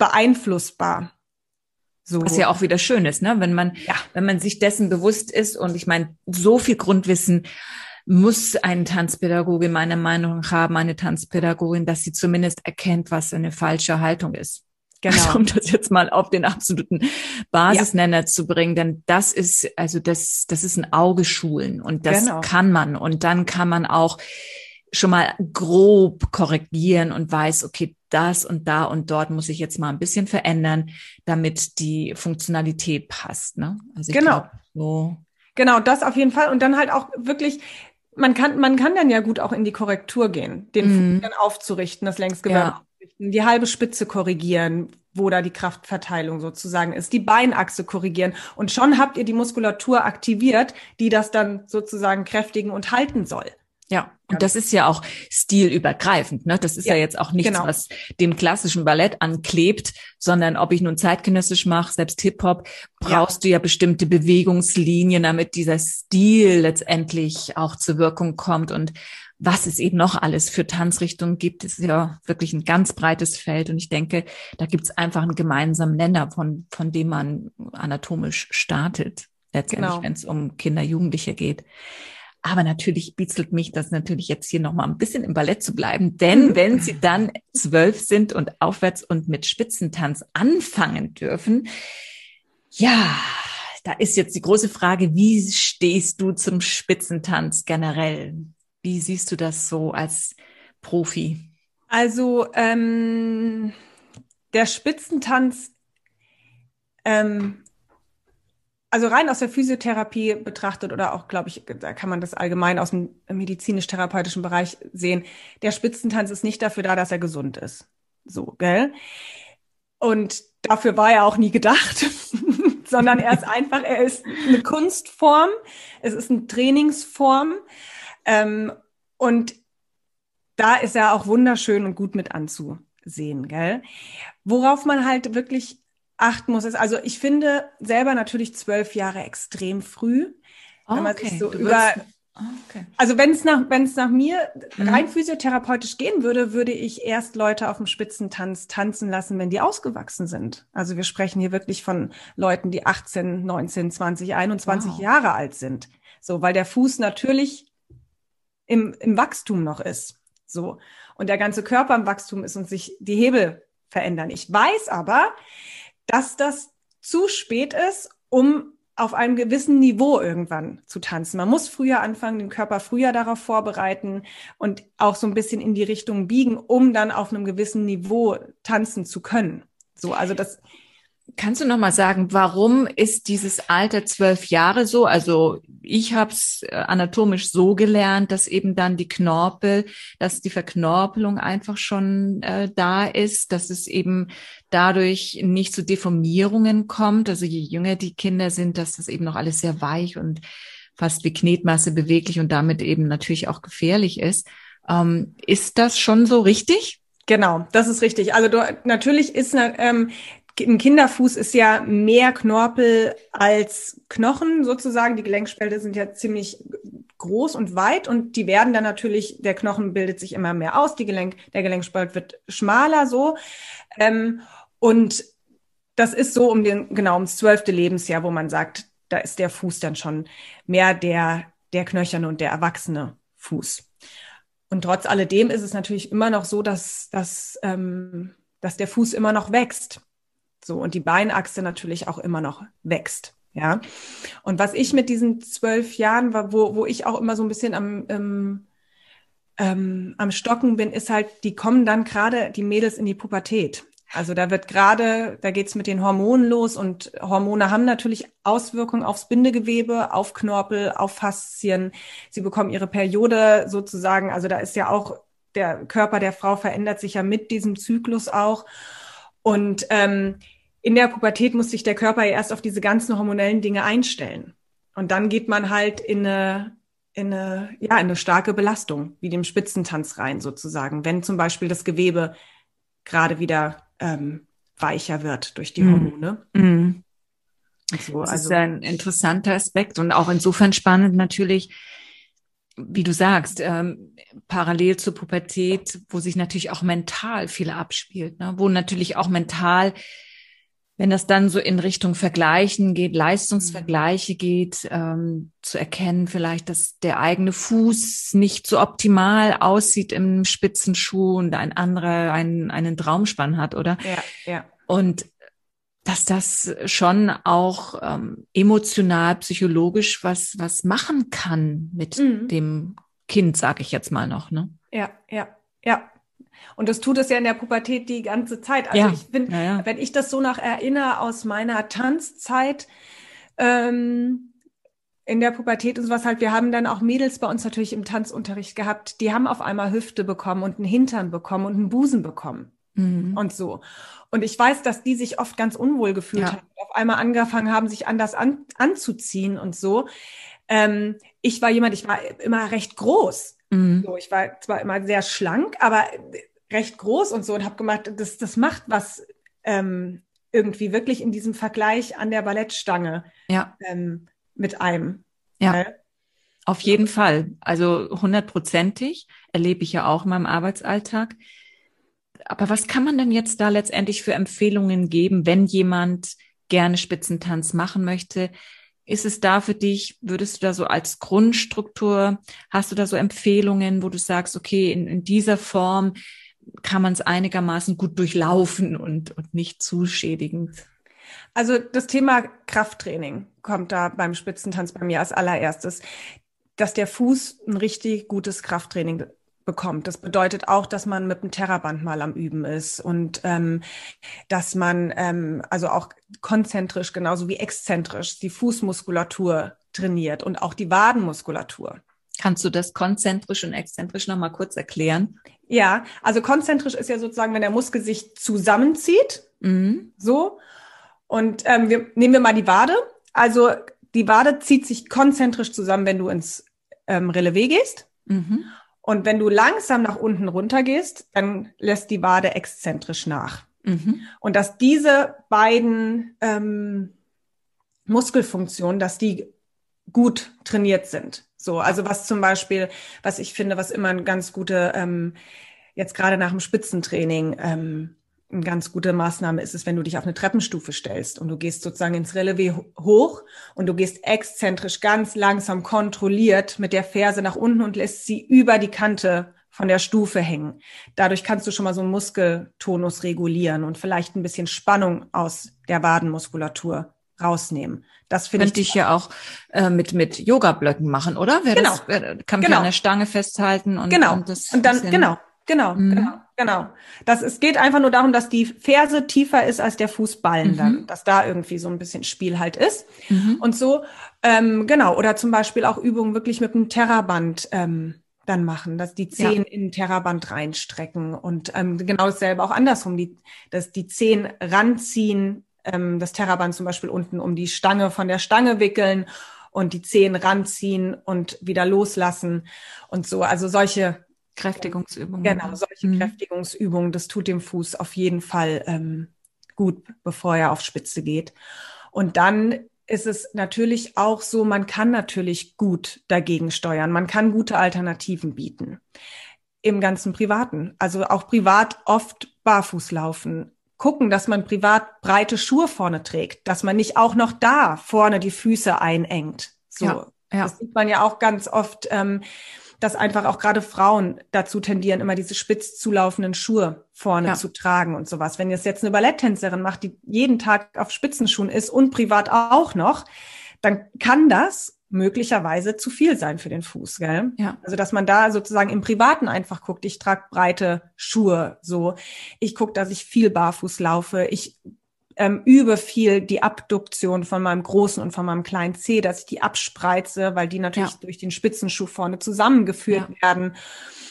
beeinflussbar. So. Was ja auch wieder schön ist, ne? Wenn man, ja. wenn man sich dessen bewusst ist und ich meine, so viel Grundwissen muss ein Tanzpädagoge meiner Meinung nach haben, eine Tanzpädagogin, dass sie zumindest erkennt, was eine falsche Haltung ist. Genau. Also, um das jetzt mal auf den absoluten Basisnenner ja. zu bringen, denn das ist, also das, das ist ein Augeschulen und das genau. kann man. Und dann kann man auch schon mal grob korrigieren und weiß, okay, das und da und dort muss ich jetzt mal ein bisschen verändern, damit die Funktionalität passt. Ne? Also genau. Glaub, so. Genau, das auf jeden Fall. Und dann halt auch wirklich, man kann, man kann dann ja gut auch in die Korrektur gehen, den mhm. Dann aufzurichten, das Längsgewölbe ja. aufrichten, die halbe Spitze korrigieren, wo da die Kraftverteilung sozusagen ist, die Beinachse korrigieren. Und schon habt ihr die Muskulatur aktiviert, die das dann sozusagen kräftigen und halten soll. Ja, und das ist ja auch stilübergreifend. Ne? Das ist ja, ja jetzt auch nichts, genau. was dem klassischen Ballett anklebt, sondern ob ich nun zeitgenössisch mache, selbst Hip-Hop, brauchst ja. du ja bestimmte Bewegungslinien, damit dieser Stil letztendlich auch zur Wirkung kommt. Und was es eben noch alles für Tanzrichtungen gibt, ist ja wirklich ein ganz breites Feld. Und ich denke, da gibt es einfach einen gemeinsamen Nenner, von, von dem man anatomisch startet, letztendlich, genau. wenn es um Kinder, Jugendliche geht. Aber natürlich bitzelt mich das natürlich jetzt hier nochmal ein bisschen im Ballett zu bleiben, denn [laughs] wenn sie dann zwölf sind und aufwärts und mit Spitzentanz anfangen dürfen, ja, da ist jetzt die große Frage, wie stehst du zum Spitzentanz generell? Wie siehst du das so als Profi? Also ähm, der Spitzentanz ähm, also rein aus der Physiotherapie betrachtet oder auch, glaube ich, da kann man das allgemein aus dem medizinisch-therapeutischen Bereich sehen. Der Spitzentanz ist nicht dafür da, dass er gesund ist. So, gell? Und dafür war er auch nie gedacht, [laughs] sondern er ist einfach, er ist eine Kunstform, es ist eine Trainingsform. Ähm, und da ist er auch wunderschön und gut mit anzusehen, gell? Worauf man halt wirklich achten muss. Also ich finde selber natürlich zwölf Jahre extrem früh. Oh, wenn man okay. sich so über, oh, okay. Also wenn es nach, nach mir mhm. rein physiotherapeutisch gehen würde, würde ich erst Leute auf dem Spitzentanz tanzen lassen, wenn die ausgewachsen sind. Also wir sprechen hier wirklich von Leuten, die 18, 19, 20, 21 wow. Jahre alt sind. So, weil der Fuß natürlich im, im Wachstum noch ist. So. Und der ganze Körper im Wachstum ist und sich die Hebel verändern. Ich weiß aber, dass das zu spät ist, um auf einem gewissen Niveau irgendwann zu tanzen. Man muss früher anfangen, den Körper früher darauf vorbereiten und auch so ein bisschen in die Richtung biegen, um dann auf einem gewissen Niveau tanzen zu können. So, also das Kannst du noch mal sagen, warum ist dieses Alter zwölf Jahre so? Also ich habe es äh, anatomisch so gelernt, dass eben dann die Knorpel, dass die Verknorpelung einfach schon äh, da ist, dass es eben dadurch nicht zu Deformierungen kommt. Also je jünger die Kinder sind, dass das eben noch alles sehr weich und fast wie Knetmasse beweglich und damit eben natürlich auch gefährlich ist. Ähm, ist das schon so richtig? Genau, das ist richtig. Also du, natürlich ist ähm, ein Kinderfuß ist ja mehr Knorpel als Knochen sozusagen. Die Gelenkspälte sind ja ziemlich groß und weit und die werden dann natürlich, der Knochen bildet sich immer mehr aus, die Gelenk, der Gelenkspalt wird schmaler so. Ähm, und das ist so um den, genau, ums zwölfte Lebensjahr, wo man sagt, da ist der Fuß dann schon mehr der, der knöcherne und der erwachsene Fuß. Und trotz alledem ist es natürlich immer noch so, dass, dass, ähm, dass der Fuß immer noch wächst. So, und die Beinachse natürlich auch immer noch wächst. Ja. Und was ich mit diesen zwölf Jahren war, wo, wo ich auch immer so ein bisschen am, ähm, ähm, am Stocken bin, ist halt, die kommen dann gerade die Mädels in die Pubertät. Also da wird gerade, da geht's mit den Hormonen los und Hormone haben natürlich Auswirkungen aufs Bindegewebe, auf Knorpel, auf Faszien. Sie bekommen ihre Periode sozusagen. Also da ist ja auch der Körper der Frau verändert sich ja mit diesem Zyklus auch. Und ähm, in der Pubertät muss sich der Körper ja erst auf diese ganzen hormonellen Dinge einstellen. Und dann geht man halt in eine, in eine, ja, in eine starke Belastung, wie dem Spitzentanz rein sozusagen, wenn zum Beispiel das Gewebe gerade wieder ähm, weicher wird durch die mhm. Hormone. Mm. So, das also, ist ein interessanter Aspekt und auch insofern spannend natürlich, wie du sagst, ähm, parallel zur Pubertät, wo sich natürlich auch mental viel abspielt, ne? wo natürlich auch mental, wenn das dann so in Richtung Vergleichen geht, Leistungsvergleiche geht, ähm, zu erkennen vielleicht, dass der eigene Fuß nicht so optimal aussieht im Spitzenschuh und ein anderer einen, einen Traumspann hat, oder? Ja, ja. Und dass das schon auch ähm, emotional, psychologisch was, was machen kann mit mhm. dem Kind, sage ich jetzt mal noch. Ne? Ja, ja, ja. Und das tut es ja in der Pubertät die ganze Zeit. Also ja. ich finde, ja, ja. wenn ich das so nach erinnere aus meiner Tanzzeit, ähm, in der Pubertät und sowas halt, wir haben dann auch Mädels bei uns natürlich im Tanzunterricht gehabt, die haben auf einmal Hüfte bekommen und einen Hintern bekommen und einen Busen bekommen. Mhm. Und so. Und ich weiß, dass die sich oft ganz unwohl gefühlt ja. haben, auf einmal angefangen haben, sich anders an, anzuziehen und so. Ähm, ich war jemand, ich war immer recht groß. Mhm. So, ich war zwar immer sehr schlank, aber recht groß und so und habe gemacht, das, das macht was ähm, irgendwie wirklich in diesem Vergleich an der Ballettstange ja. ähm, mit einem. Ja. Ne? Auf jeden Fall. Also hundertprozentig erlebe ich ja auch in meinem Arbeitsalltag. Aber was kann man denn jetzt da letztendlich für Empfehlungen geben, wenn jemand gerne Spitzentanz machen möchte? Ist es da für dich, würdest du da so als Grundstruktur, hast du da so Empfehlungen, wo du sagst, okay, in, in dieser Form kann man es einigermaßen gut durchlaufen und, und nicht zu schädigend? Also das Thema Krafttraining kommt da beim Spitzentanz bei mir als allererstes, dass der Fuß ein richtig gutes Krafttraining bekommt. Das bedeutet auch, dass man mit dem Terraband mal am Üben ist und ähm, dass man ähm, also auch konzentrisch genauso wie exzentrisch die Fußmuskulatur trainiert und auch die Wadenmuskulatur. Kannst du das konzentrisch und exzentrisch nochmal kurz erklären? Ja, also konzentrisch ist ja sozusagen, wenn der Muskel sich zusammenzieht, mhm. so. Und ähm, wir, nehmen wir mal die Wade. Also die Wade zieht sich konzentrisch zusammen, wenn du ins ähm, Relevé gehst. Mhm. Und wenn du langsam nach unten runter gehst, dann lässt die Wade exzentrisch nach. Mhm. Und dass diese beiden ähm, Muskelfunktionen, dass die gut trainiert sind. So, also was zum Beispiel, was ich finde, was immer ein ganz gute, ähm, jetzt gerade nach dem Spitzentraining, ähm, eine ganz gute Maßnahme ist es, wenn du dich auf eine Treppenstufe stellst und du gehst sozusagen ins Relevé hoch und du gehst exzentrisch ganz langsam kontrolliert mit der Ferse nach unten und lässt sie über die Kante von der Stufe hängen. Dadurch kannst du schon mal so einen Muskeltonus regulieren und vielleicht ein bisschen Spannung aus der Wadenmuskulatur rausnehmen. Das finde ich. Könnte ich ja auch äh, mit mit Yoga-Blöcken machen, oder? Wer genau. Das, wer, kann genau. an der Stange festhalten und genau und, das und dann genau Genau, mhm. genau, genau. Das, es geht einfach nur darum, dass die Ferse tiefer ist als der Fußballen mhm. dann, dass da irgendwie so ein bisschen Spiel halt ist. Mhm. Und so, ähm, genau, oder zum Beispiel auch Übungen wirklich mit einem Terraband ähm, dann machen, dass die Zehen ja. in ein Terraband reinstrecken und ähm, genau dasselbe auch andersrum, die, dass die Zehen ranziehen, ähm, das Terraband zum Beispiel unten um die Stange von der Stange wickeln und die Zehen ranziehen und wieder loslassen und so. Also solche Kräftigungsübungen. Genau, solche mhm. Kräftigungsübungen, das tut dem Fuß auf jeden Fall ähm, gut, bevor er auf Spitze geht. Und dann ist es natürlich auch so, man kann natürlich gut dagegen steuern. Man kann gute Alternativen bieten. Im ganzen Privaten. Also auch privat oft barfuß laufen. Gucken, dass man privat breite Schuhe vorne trägt, dass man nicht auch noch da vorne die Füße einengt. So. Ja, ja. Das sieht man ja auch ganz oft. Ähm, dass einfach auch gerade Frauen dazu tendieren, immer diese spitz zulaufenden Schuhe vorne ja. zu tragen und sowas. Wenn jetzt jetzt eine Balletttänzerin macht, die jeden Tag auf Spitzenschuhen ist und privat auch noch, dann kann das möglicherweise zu viel sein für den Fuß, gell? Ja. Also dass man da sozusagen im Privaten einfach guckt, ich trage breite Schuhe, so. Ich gucke, dass ich viel barfuß laufe. Ich ähm, übe viel die Abduktion von meinem großen und von meinem kleinen C, dass ich die abspreize, weil die natürlich ja. durch den Spitzenschuh vorne zusammengeführt ja. werden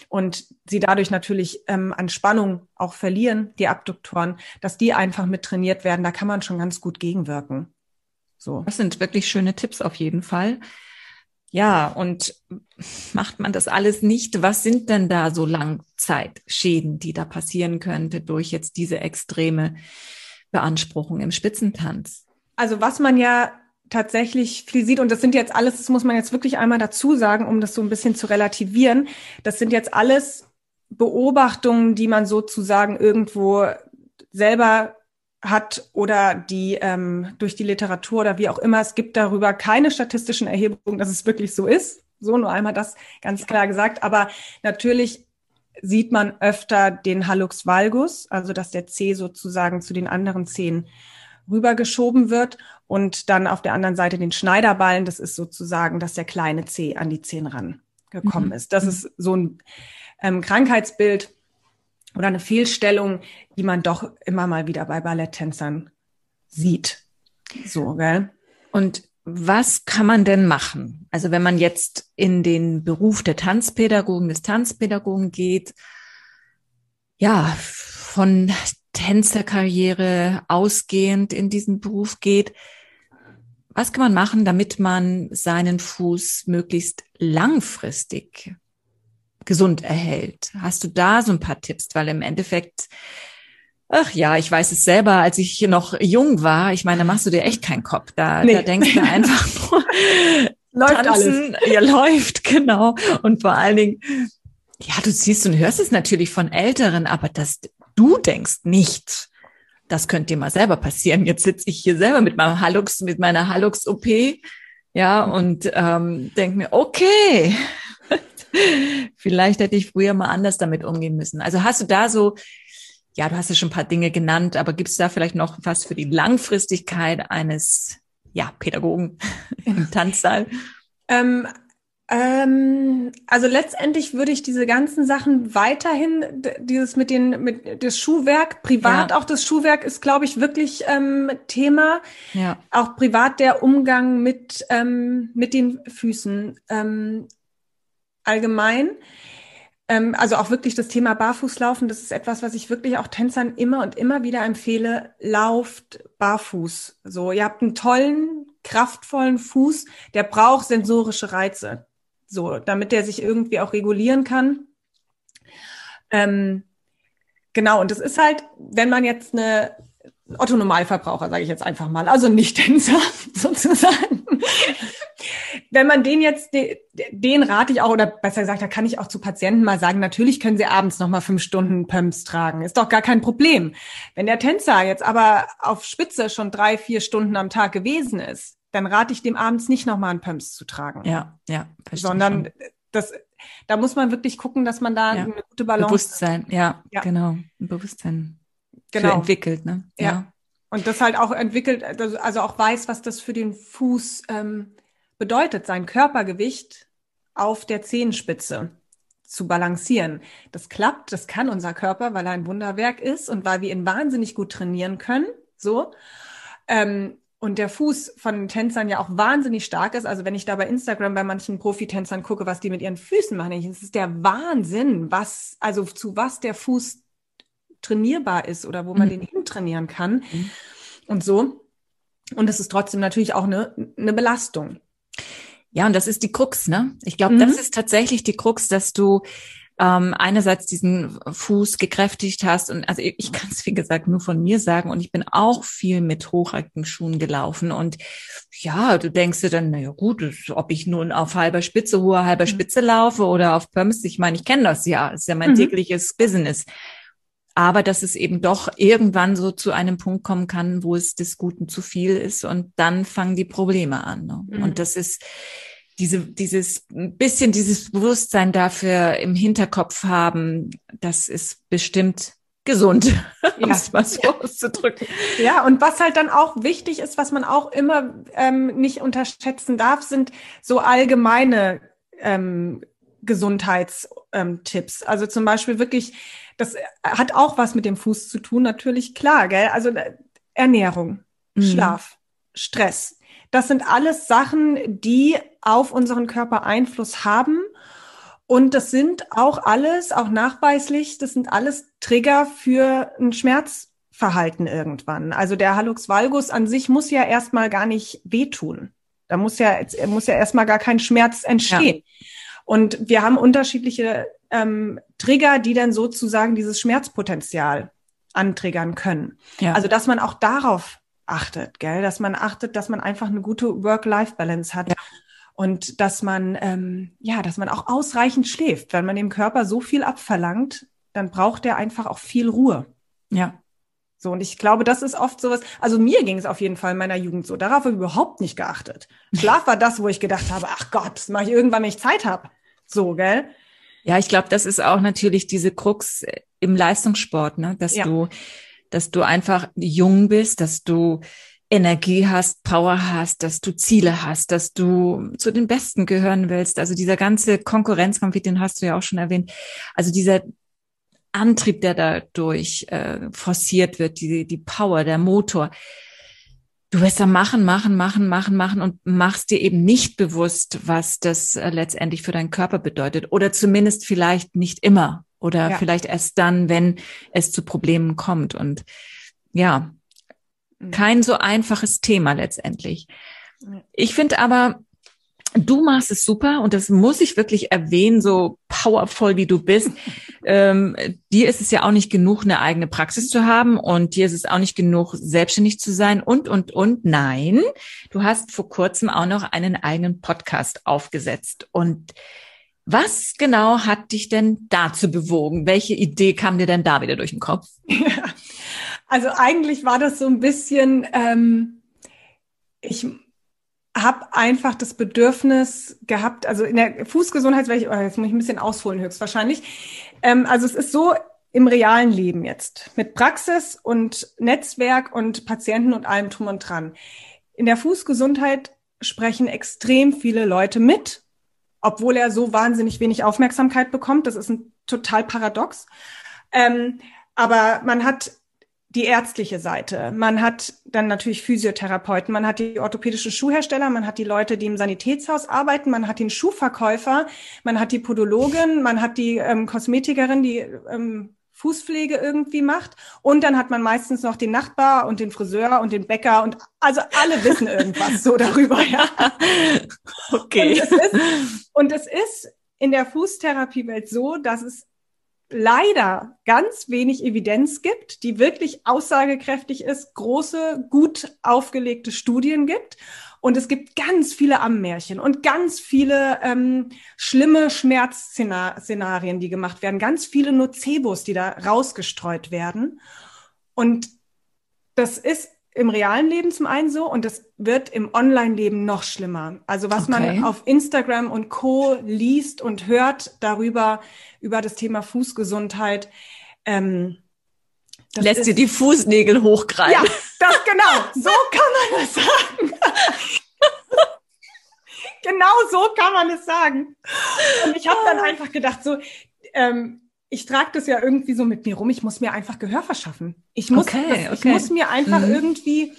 und sie dadurch natürlich ähm, an Spannung auch verlieren, die Abduktoren, dass die einfach mit trainiert werden. Da kann man schon ganz gut gegenwirken. So. Das sind wirklich schöne Tipps auf jeden Fall. Ja, und macht man das alles nicht? Was sind denn da so Langzeitschäden, die da passieren könnte durch jetzt diese extreme Beanspruchung im Spitzentanz? Also was man ja tatsächlich viel sieht, und das sind jetzt alles, das muss man jetzt wirklich einmal dazu sagen, um das so ein bisschen zu relativieren, das sind jetzt alles Beobachtungen, die man sozusagen irgendwo selber hat oder die ähm, durch die Literatur oder wie auch immer, es gibt darüber keine statistischen Erhebungen, dass es wirklich so ist. So nur einmal das ganz klar gesagt. Aber natürlich sieht man öfter den Hallux valgus, also dass der Zeh sozusagen zu den anderen Zehen rübergeschoben wird und dann auf der anderen Seite den Schneiderballen, das ist sozusagen, dass der kleine Zeh an die Zehen rangekommen mhm. ist. Das mhm. ist so ein ähm, Krankheitsbild oder eine Fehlstellung, die man doch immer mal wieder bei Balletttänzern sieht. So, gell? Und was kann man denn machen? Also wenn man jetzt in den Beruf der Tanzpädagogen, des Tanzpädagogen geht, ja, von Tänzerkarriere ausgehend in diesen Beruf geht, was kann man machen, damit man seinen Fuß möglichst langfristig gesund erhält? Hast du da so ein paar Tipps? Weil im Endeffekt Ach ja, ich weiß es selber, als ich noch jung war. Ich meine, da machst du dir echt keinen Kopf. Da, nee. da denkst du einfach [laughs] nur, läuft tanzen, alles. ja, läuft, genau. Und vor allen Dingen, ja, du siehst und hörst es natürlich von Älteren, aber dass du denkst nicht, das könnte dir mal selber passieren. Jetzt sitze ich hier selber mit meinem Hallux, mit meiner Hallux-OP, ja, und ähm, denk mir, okay, [laughs] vielleicht hätte ich früher mal anders damit umgehen müssen. Also hast du da so ja, du hast ja schon ein paar Dinge genannt, aber gibt es da vielleicht noch was für die Langfristigkeit eines ja, Pädagogen [laughs] im Tanzsaal? Ähm, ähm, also letztendlich würde ich diese ganzen Sachen weiterhin, dieses mit den, mit das Schuhwerk, privat, ja. auch das Schuhwerk ist, glaube ich, wirklich ähm, Thema. Ja. Auch privat der Umgang mit, ähm, mit den Füßen ähm, allgemein. Ähm, also auch wirklich das Thema Barfußlaufen, das ist etwas, was ich wirklich auch Tänzern immer und immer wieder empfehle. Lauft barfuß. So, ihr habt einen tollen, kraftvollen Fuß, der braucht sensorische Reize. So, damit der sich irgendwie auch regulieren kann. Ähm, genau, und das ist halt, wenn man jetzt eine Otto Normalverbraucher, sage ich jetzt einfach mal, also nicht Tänzer [laughs] sozusagen, wenn man den jetzt, den, den rate ich auch, oder besser gesagt, da kann ich auch zu Patienten mal sagen, natürlich können sie abends nochmal fünf Stunden Pumps tragen. Ist doch gar kein Problem. Wenn der Tänzer jetzt aber auf Spitze schon drei, vier Stunden am Tag gewesen ist, dann rate ich dem abends nicht nochmal einen Pumps zu tragen. Ja, ja. Sondern schon. das, da muss man wirklich gucken, dass man da ja. eine gute Balance. Bewusstsein, ja, ja. genau. Ein Bewusstsein genau. entwickelt, ne? Ja. ja. Und das halt auch entwickelt, also, also auch weiß, was das für den Fuß ähm, bedeutet, sein Körpergewicht auf der Zehenspitze zu balancieren. Das klappt, das kann unser Körper, weil er ein Wunderwerk ist und weil wir ihn wahnsinnig gut trainieren können. So. Ähm, und der Fuß von Tänzern ja auch wahnsinnig stark ist. Also wenn ich da bei Instagram bei manchen Profitänzern gucke, was die mit ihren Füßen machen, es ist der Wahnsinn, was, also zu was der Fuß trainierbar ist oder wo man mhm. den hintrainieren kann mhm. und so. Und es ist trotzdem natürlich auch eine, eine Belastung. Ja, und das ist die Krux, ne? Ich glaube, mhm. das ist tatsächlich die Krux, dass du ähm, einerseits diesen Fuß gekräftigt hast und also ich, ich kann es wie gesagt nur von mir sagen und ich bin auch viel mit hochhackigen Schuhen gelaufen und ja, du denkst dir dann, naja gut, ob ich nun auf halber Spitze, hoher halber mhm. Spitze laufe oder auf Pumps, ich meine, ich kenne das ja, ist ja mein mhm. tägliches Business aber dass es eben doch irgendwann so zu einem Punkt kommen kann, wo es des Guten zu viel ist und dann fangen die Probleme an. Ne? Mhm. Und das ist diese, dieses bisschen dieses Bewusstsein dafür im Hinterkopf haben, das ist bestimmt gesund, [laughs] ja. um es mal so ja. auszudrücken. Ja, und was halt dann auch wichtig ist, was man auch immer ähm, nicht unterschätzen darf, sind so allgemeine ähm, Gesundheitstipps. Ähm, also zum Beispiel wirklich das hat auch was mit dem Fuß zu tun, natürlich, klar, gell? Also äh, Ernährung, mhm. Schlaf, Stress. Das sind alles Sachen, die auf unseren Körper Einfluss haben. Und das sind auch alles, auch nachweislich, das sind alles Trigger für ein Schmerzverhalten irgendwann. Also der Hallux valgus an sich muss ja erstmal gar nicht wehtun. Da muss ja, muss ja erstmal gar kein Schmerz entstehen. Ja. Und wir haben unterschiedliche ähm, Trigger, die dann sozusagen dieses Schmerzpotenzial antriggern können. Ja. Also dass man auch darauf achtet, gell, dass man achtet, dass man einfach eine gute Work-Life-Balance hat. Ja. Und dass man, ähm, ja, dass man auch ausreichend schläft. Wenn man dem Körper so viel abverlangt, dann braucht er einfach auch viel Ruhe. Ja. So, und ich glaube, das ist oft sowas, also mir ging es auf jeden Fall in meiner Jugend so. Darauf habe ich überhaupt nicht geachtet. Schlaf war das, wo ich gedacht habe, ach Gott, das mache ich irgendwann, wenn ich Zeit habe. So, gell? Ja, ich glaube, das ist auch natürlich diese Krux im Leistungssport, ne? dass ja. du, dass du einfach jung bist, dass du Energie hast, Power hast, dass du Ziele hast, dass du zu den Besten gehören willst. Also dieser ganze Konkurrenzkampf, den hast du ja auch schon erwähnt. Also dieser Antrieb, der dadurch äh, forciert wird, die, die Power, der Motor. Du wirst da machen, machen, machen, machen, machen und machst dir eben nicht bewusst, was das äh, letztendlich für deinen Körper bedeutet. Oder zumindest vielleicht nicht immer. Oder ja. vielleicht erst dann, wenn es zu Problemen kommt. Und ja, Mhm. Kein so einfaches Thema letztendlich. Ich finde aber, du machst es super und das muss ich wirklich erwähnen, so powervoll wie du bist. [laughs] ähm, dir ist es ja auch nicht genug, eine eigene Praxis zu haben und dir ist es auch nicht genug, selbstständig zu sein und, und, und. Nein, du hast vor kurzem auch noch einen eigenen Podcast aufgesetzt und was genau hat dich denn dazu bewogen? Welche Idee kam dir denn da wieder durch den Kopf? Ja. [laughs] Also eigentlich war das so ein bisschen, ähm, ich habe einfach das Bedürfnis gehabt, also in der Fußgesundheitswelt, oh, jetzt muss ich ein bisschen ausholen höchstwahrscheinlich. Ähm, also es ist so im realen Leben jetzt mit Praxis und Netzwerk und Patienten und allem drum und dran. In der Fußgesundheit sprechen extrem viele Leute mit, obwohl er so wahnsinnig wenig Aufmerksamkeit bekommt. Das ist ein total paradox. Ähm, aber man hat die ärztliche Seite. Man hat dann natürlich Physiotherapeuten, man hat die orthopädischen Schuhhersteller, man hat die Leute, die im Sanitätshaus arbeiten, man hat den Schuhverkäufer, man hat die Podologin, man hat die ähm, Kosmetikerin, die ähm, Fußpflege irgendwie macht. Und dann hat man meistens noch den Nachbar und den Friseur und den Bäcker und also alle wissen irgendwas so darüber. Ja. [laughs] Okay. Und es, ist, und es ist in der Fußtherapiewelt so, dass es leider ganz wenig Evidenz gibt, die wirklich aussagekräftig ist, große, gut aufgelegte Studien gibt. Und es gibt ganz viele Ammärchen und ganz viele ähm, schlimme Schmerzszenarien, die gemacht werden, ganz viele Nocebos, die da rausgestreut werden. Und das ist im realen Leben zum einen so und das wird im Online-Leben noch schlimmer. Also was okay. man auf Instagram und Co. liest und hört darüber, über das Thema Fußgesundheit. Ähm, Lässt dir die Fußnägel hochgreifen. Ja, das genau. So kann man das sagen. [laughs] genau so kann man es sagen. Und ich habe dann einfach gedacht, so, ähm, ich trage das ja irgendwie so mit mir rum. Ich muss mir einfach Gehör verschaffen. Ich muss, okay, das, okay. ich muss mir einfach mhm. irgendwie,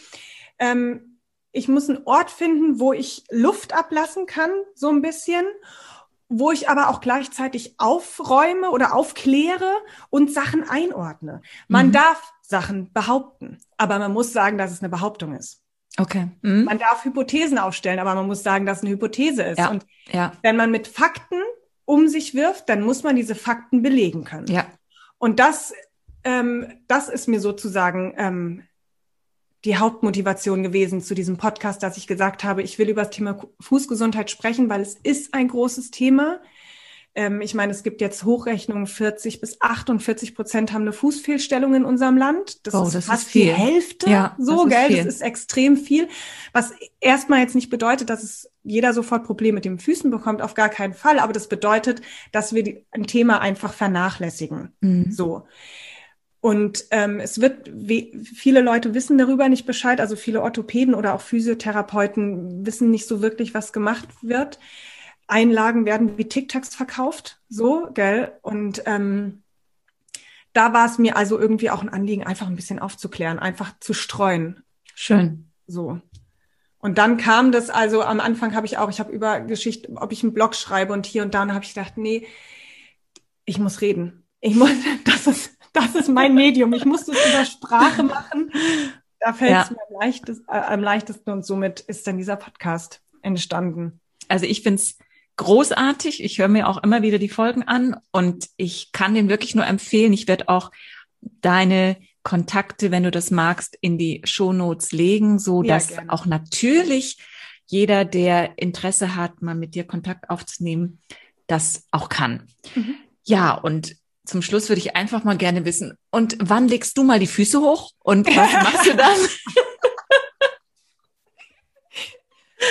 ähm, ich muss einen Ort finden, wo ich Luft ablassen kann, so ein bisschen, wo ich aber auch gleichzeitig aufräume oder aufkläre und Sachen einordne. Man mhm. darf Sachen behaupten, aber man muss sagen, dass es eine Behauptung ist. Okay. Mhm. Man darf Hypothesen aufstellen, aber man muss sagen, dass es eine Hypothese ist. Ja. Und ja. wenn man mit Fakten um sich wirft, dann muss man diese Fakten belegen können. Ja. Und das, ähm, das ist mir sozusagen ähm, die Hauptmotivation gewesen zu diesem Podcast, dass ich gesagt habe, ich will über das Thema Fußgesundheit sprechen, weil es ist ein großes Thema. Ähm, ich meine, es gibt jetzt Hochrechnungen, 40 bis 48 Prozent haben eine Fußfehlstellung in unserem Land. Das, oh, ist das fast ist die Hälfte. Ja, so, das gell? Das ist extrem viel. Was erstmal jetzt nicht bedeutet, dass es jeder sofort Probleme mit den Füßen bekommt, auf gar keinen Fall. Aber das bedeutet, dass wir die, ein Thema einfach vernachlässigen. Mhm. So. Und ähm, es wird, viele Leute wissen darüber nicht Bescheid, also viele Orthopäden oder auch Physiotherapeuten wissen nicht so wirklich, was gemacht wird. Einlagen werden wie TikToks verkauft, so, gell? Und ähm, da war es mir also irgendwie auch ein Anliegen, einfach ein bisschen aufzuklären, einfach zu streuen. Schön. So. Und dann kam das, also am Anfang habe ich auch, ich habe über Geschichte, ob ich einen Blog schreibe und hier und da, und habe ich gedacht, nee, ich muss reden. Ich muss, [laughs] das ist, das ist mein Medium. Ich muss das über Sprache machen. Da fällt es ja. mir am, leichtesten, äh, am leichtesten und somit ist dann dieser Podcast entstanden. Also ich finde es großartig. Ich höre mir auch immer wieder die Folgen an und ich kann den wirklich nur empfehlen. Ich werde auch deine Kontakte, wenn du das magst, in die Shownotes legen, so ja, dass gerne. auch natürlich jeder, der Interesse hat, mal mit dir Kontakt aufzunehmen, das auch kann. Mhm. Ja, und zum Schluss würde ich einfach mal gerne wissen, und wann legst du mal die Füße hoch und was machst du dann? [laughs]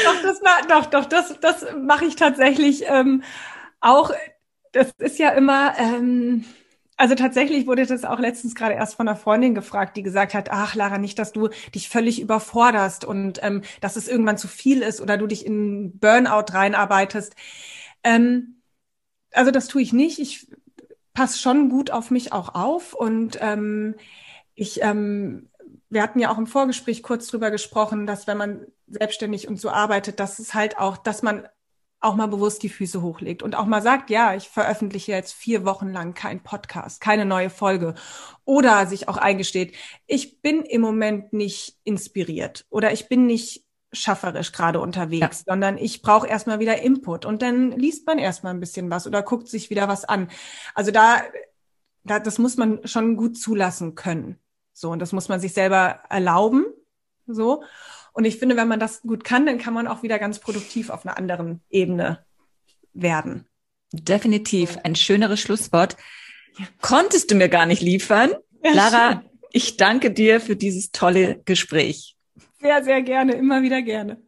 doch, das, doch, doch, das, das mache ich tatsächlich ähm, auch das ist ja immer, ähm, also tatsächlich wurde das auch letztens gerade erst von einer Freundin gefragt, die gesagt hat, ach Lara, nicht, dass du dich völlig überforderst und ähm, dass es irgendwann zu viel ist oder du dich in Burnout reinarbeitest. Ähm, also das tue ich nicht. Ich passe schon gut auf mich auch auf und ähm, ich, ähm, wir hatten ja auch im Vorgespräch kurz drüber gesprochen, dass wenn man selbstständig und so arbeitet, dass es halt auch, dass man auch mal bewusst die Füße hochlegt und auch mal sagt, ja, ich veröffentliche jetzt vier Wochen lang keinen Podcast, keine neue Folge oder sich auch eingesteht, ich bin im Moment nicht inspiriert oder ich bin nicht schafferisch gerade unterwegs, ja. sondern ich brauche erstmal wieder Input und dann liest man erstmal ein bisschen was oder guckt sich wieder was an. Also da, da das muss man schon gut zulassen können. So und das muss man sich selber erlauben, so. Und ich finde, wenn man das gut kann, dann kann man auch wieder ganz produktiv auf einer anderen Ebene werden. Definitiv ein schöneres Schlusswort. Konntest du mir gar nicht liefern. Ja, Lara, schön. ich danke dir für dieses tolle Gespräch. Sehr, sehr gerne, immer wieder gerne.